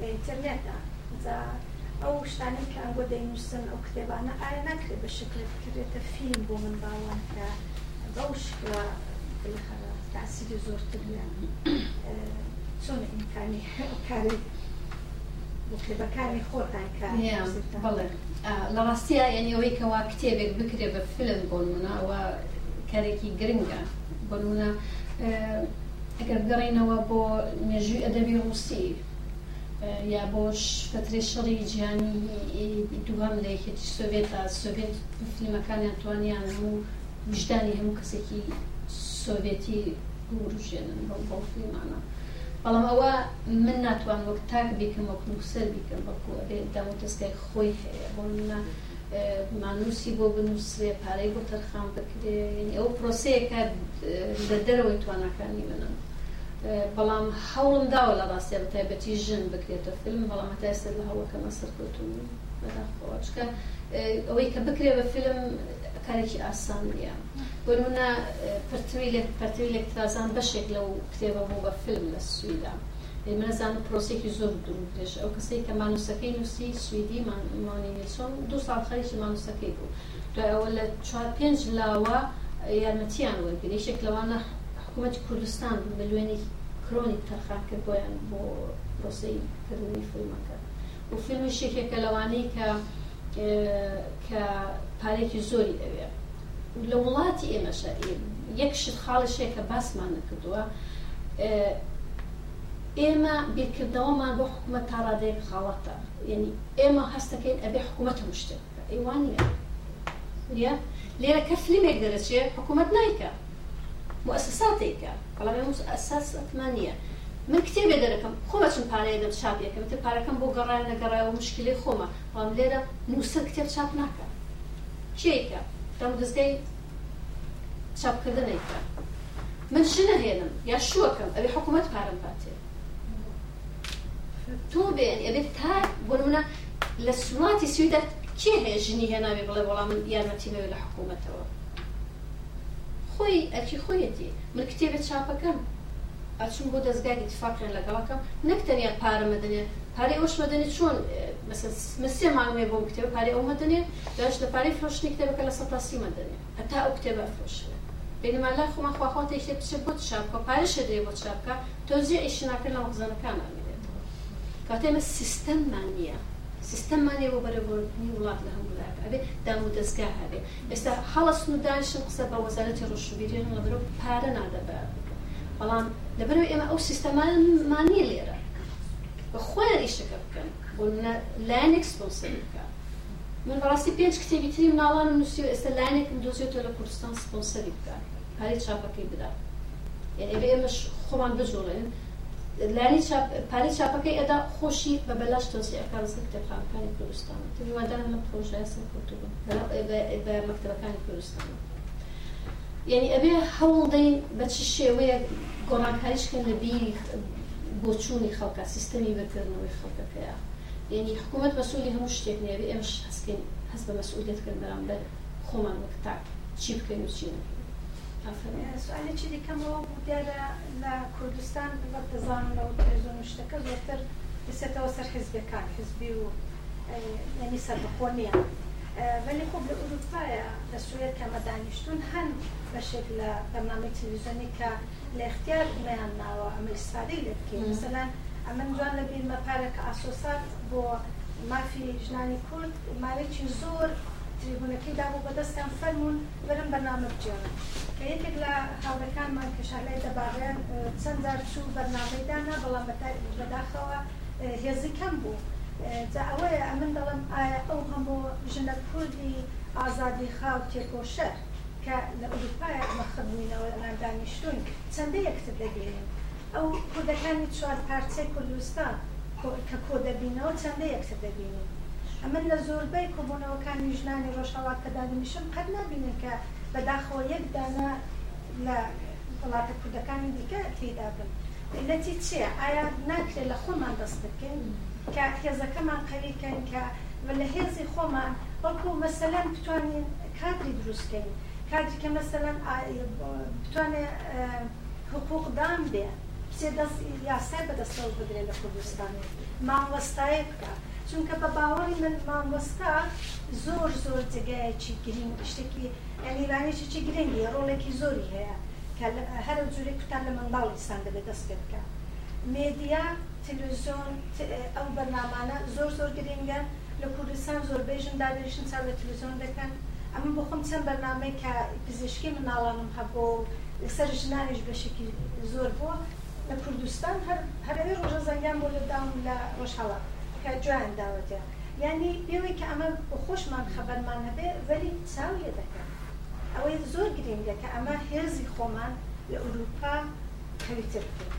لە ئینتەرنێتدا ئەو شتانی کە ئەنگۆ دەینووسن ئەو کتێبانە ئایا ناکرێت بە شکل بکرێتە فیلم بۆ من باوان کە بەو شکوە بخەوە تاثیری زۆرتر چۆن ئیمکانی <laughs> کاری بەکاری خۆتان بڵێ لە ڕاستیە یعنیەوەی کەوا کتێبێک بکرێ بە فلم بۆن منەوە کارێکی گرنگە بۆنە ئەگەر گەڕینەوە بۆ مێژووی ئەدەبی ڕوسی یا بۆش فترێ شەڕی جیانی دووهام لە یەکێتی سوڤێت تا سوڤێت فلمەکانیان توانیان هەموو وجدانی هەموو کەسێکی سۆڤێتی گوروژێنن بە بۆڵمانە بەڵام ئەوە من ناتوان وەک تاک بیکەم وەک نووسەر بیکەم بەکوێت داوتستای خۆی هەیە بۆ منە مانوسی بۆ بنووسێ پارەی بۆ تەرخان بکرێ ئەو پرۆسەیەکە لە دەرەوەی توانەکانی منن بەڵام هەوڵم داوە لە ڕاستێ بەتایبەتی ژن بکرێتە فیلم بەڵام تای سەر لە هەوەکەمە سەرکەوتون بەداخەوە چکە ئەوەی کە بکرێ بە فیلم کارێکی ئاسان نیە بۆنە پرتوی لە پەرتوی لەکترازان بەشێک لەو کتێبە بوو بە فلم لە سویدا منەزان پرۆسێکی زۆر درو پێش ئەو کەسی کە مانوسەکەی نووسی سویدی مانی نیسۆن دو ساڵ خەریکی مانوسەکەی بوو دوای ئەوە لە چوار پێنج لاوە یارمەتیان وەرگری شێک لەوانە حکوومەت کوردستان بلوێنی کرۆنی تەرخان کرد بۆیان بۆ پرۆسی کردنی فیلمەکە و فیلمی شێکێکە لەوانەی کە کە پارێکی زۆری ئەوێ لە وڵاتی ئێمەش یەکشت خاڵشەیە کە باسمان نەکردووە ئێمە بیرکردەوەمان بۆ حکوومەت تاڕادەیەک خاڵەتە یعنی ئێمە هەستەکەین ئەبێ حکوومەت مشتێک ئەیوان لێ لێرە کە فلیمێک دەرەچێت حکوومەت نایکە مؤسساتێکە بەڵام مؤسساتمان نیە من کتێبێ دەرەکەم خۆمە چند پارەیە دەم چاپیەکەم تێ پارەکەم بۆ گەڕای نەگەڕایەوە مشکلی خۆمە بەڵام لێرە نووسە کتێب چاپ ناکە چیکە دەم دەستگەی چاپکردن نیکە من ش نەهێنم یا شوەکەم ئەوێ حکوومەت پارم پاتێ تۆ بێن ئەبێت تا بۆنمونە لە سوڵاتی سویدا کێ هەیە ژنی هێناوێ بڵێ بەڵام من یارمەتیەوە لە حکوومەتەوە خۆی ئەکی خۆیەتی من کتێبە چاپەکەم ئەچون بۆ دەستگای تفاقیان لەگەڵەکەم نەکتەنیا پارەمە دەنێ پارەی ئەوشمە دەنێت چۆن مسیێ ماوێ بۆ کتێب پارەی ئەومە دەنێ داش لە پارەی فرۆشتنی کتێبەکە لە سەپاسیمە دەنێ هەتا ئەو کتێبە فرۆشنە بینما لا خۆمە خواخواتێک بچێت بۆ چاپکە پارەشە دێ بۆ چاپکە تۆزیە ئیشناکە لە وەزانەکانە مێت کاتێمە سیستەممان نییە سیستەممانێ بۆ بەرەبوونی وڵات لە هەموو وڵات ئەبێ دام و دەستگا هەبێ ئێستا هەڵە سنووددانشن قسە بە وەزارەتی ڕۆشنبیرێن لە برۆ پارە نادەبە بەڵام لەبەرەوە ئێمە ئەو سیستەمانمانە لێرە بە خۆیانیشەکە بکەن بۆ لاینێکسپۆسەر بکە من بەڕاستی پێنج کتێبی تری ناڵان نووسی ئێستا لاینێکم دۆزیێتەوە لە کوردستان سپۆسەری بکە پارەی چاپەکەی بدا یعنی ئێمەش خۆمان بجوڵێن لانی پارەی چاپەکەی ئەدا خۆشی بە بەلاش تۆزیەکە ڕزگە کتێبخانەکانی کوردستان توادا لە پرۆژایسە کوردبوون بە مەکتەبەکانی کوردستان یعنی ئەبێ هەوڵ دەین بە چ شێوەیە گۆڕانکاریشکە لە بیری بۆچووی خەڵکە سیستەمی بەکردنەوەی خەڵکەکەیە یعنی حکوومەت بەسوولی هەموو شتێک نێبێ ئێمە هەستکەین هەست بە مەسئولێتکرد بەرامبەر خۆمان وەکتا چی بکەین و چی سوالێکی دیکەمەوە دیارە لە کوردستان بە دەزان لە تێزۆن شتەکە زۆرتر دەسێتەوە سەر حزبەکان حزبی و ینی سەربخۆ نیە ولی خۆ لە ئوروپایە لە سوێت کەمە دانیشتون هەن بەشێک لە بەرنامەی تلویزیۆنی کە لە اختیار نیان ناوە ئەمەی سادەی لە بکەین مثلەن ئەمە جوان لە بینمە پارێک ئاسۆسات بۆ مافی ژنانی کورد ماوێکی زۆر تریبونەکەی دابوو بەدەستیان فەرمونون بەرم بەنامە بجێنە کە یەکێک لە هاوڕەکانمان کەشالای دەباڕێن چەندجار چوو بەرنامەیدانا بەڵام بەداخەوە هێزی کەم بوو جا ئەوەیە ئەمن دەڵم ئایا ئەو هەموو ژنە کوردی ئازادی خاو تێکۆشەر کە لە ئەوروپای ئەمە خبووینەوە ئەمان دانیشتوین چەندە یەکتر دەگەێن ئەو کودەکانی چوار پارچەی کوردستان کە کۆ دەبینەوە چەندە یەکتر دەبینین ئەمن لە زۆربەی کۆبوونەوەکانی ژنانی ڕۆژهڵات کە دانیشم قەت نبینن کە بەداخۆ یەک دانا لە وڵاتە کوردەکانی دیکە تێدا بن لەتی چییە؟ ئایا ناکرێت لە خۆمان دەست بکەین کە هێزەکەمان قەریکەن کە لە هێزی خۆمان وەکو مەسەلەن بتوانین کادری دروستکەین Kadri ki mesela bütün e, hukukdan de все я себе достал выделила Курдистан. Мамвастаевка. Çünkü babaoğlimin mamvasta zor zor cegeye çekirin. İşte ki yani ben hiç çekirin diye role ki zor ya. Her özürü kütüphane dal insandı ve destekka. Medya, televizyon, ev e, bernamana zor zor giringe. Le Kurdistan zor bejim derleşin sarla televizyondayken ئەمە بۆ خۆم چەند بەرنامەی کە پزیشکی مناڵانم هەبوو لەسەر ژنانیش بەشێکی زۆر بووە لە کوردستان هەرەوەی ڕۆژە زەنگیان بۆ لەداوم لە ڕۆژهاڵە کە جویان داوەتە یعنی پێوەی کە ئەمە خۆشمان خەبەرمان هەبێ وەلی چاویە دەکەن ئەوەی زۆر گرنگە کە ئەمە هێزی خۆمان لە ئوروپا قویتر بکەین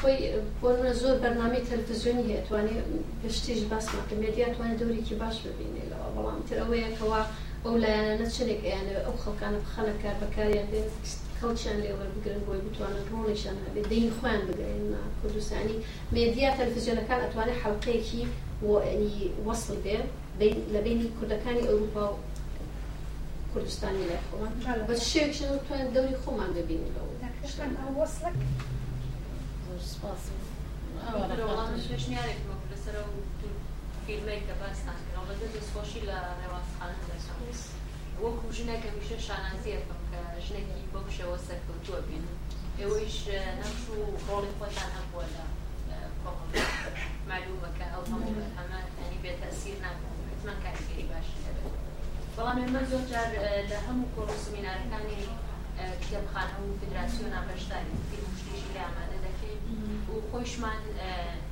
خۆی بۆمە زۆر بەرنامی تەلفزیۆنی هەیەتوانێت پشتیش باسمەکە مدیاتوانێت دەورێکی باش ببینێتەوە بەڵام تر ئەوەیەکەوە ئەو لایەنە چنێک یان ئەو خەڵکانە بخەنە کار بەکاریان بێت کەڵچیان لێوە بگرن بۆی بتوانن ڕۆڵیشان هەبێت دەین خۆیان بگرین کوردستانی مدیا تەلفزیۆنەکان ئەتوانێت حڵلقەیەکی وەنی وەصل بێ لە بینی کوردەکانی ئەوروپا و کوردستانی لای خۆمان بە شێکشن توان دەوری خۆمان دەبینی لەوە. spásom. Još mi ja rekao, profesora u firme i kaba stanke, no vede da slošila reva shala da sam. Uoku ženeka više šanazija, pa ka ženeki bokše osak u tu obinu. Evo iš našu boli potana boda komu. معلومة كألطمة هما يعني بتأثير ناكم ما كان كيري باش بەڵام ئێمە زۆرجار لە هەموو کۆڕ سمینارەکانی کتێبخانە و فدراسیۆنا بەشداری فیلمشتیشی لامەدە و خۆشمان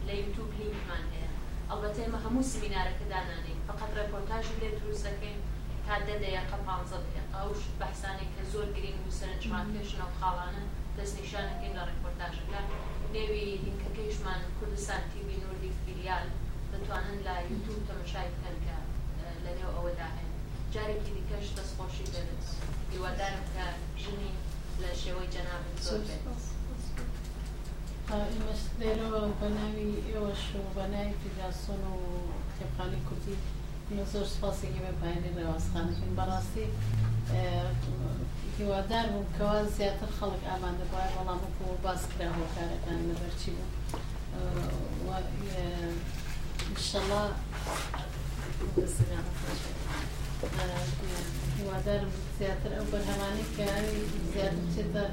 لە یوتوب لینکمان هەیە ئەڵبەت ئێمە هەموو سمینارەکە دانانین فقط ڕێپۆرتاژی لێ دروست دەکەین تا دە دەیەقە پ دقەوش بەحسانێک کە زۆر گرین و سەرنجمانکەشنە و خاڵانە دەستنیشانەکەین لە ڕێپۆرتاژەکە نێوی لینکەکەیشمان کوردستان تیوی نوردی فیلیال دەتوانن لە یوتوب تەمەشای بکەن کە لە نێو ئەوەدا هەن جارێکی دیکەش دەستخۆشی دەبێت هیوادارم کە ژنی لە شێوەی جەناب زۆر بێت. Imaginaram o و eu acho و Banami que já sou no Tepali Kuti, nos هیوادار بووم کەوا زیاتر خەڵک ئامادە بواە بەڵام و باس کرا هۆکارەکان لەبەرچی بوو هیوادارم زیاتر ئەو بەرهەمانی کە زیاتر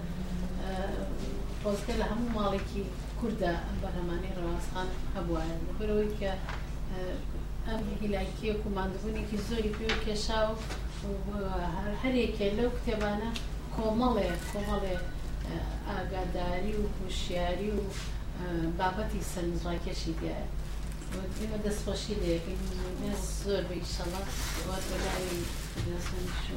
خۆزگە لە هەموو ماڵێکی کووردا ئەم بەرهەمانی ڕاستخان هەبواە لەبەرەوەی کە ئەم هیلاکیە و مادەبوونێکی زۆری پێ کێشاو هەرێکێ لەو کتێبانە کۆمەڵێ کۆمەڵێ ئاگاداری و هوشیاری و بابەتی سەرنجڕاکێشی دیە ئمە دەستخۆشی لەکەین زۆر بە ئیشەڵات وات بەلای دەستن شو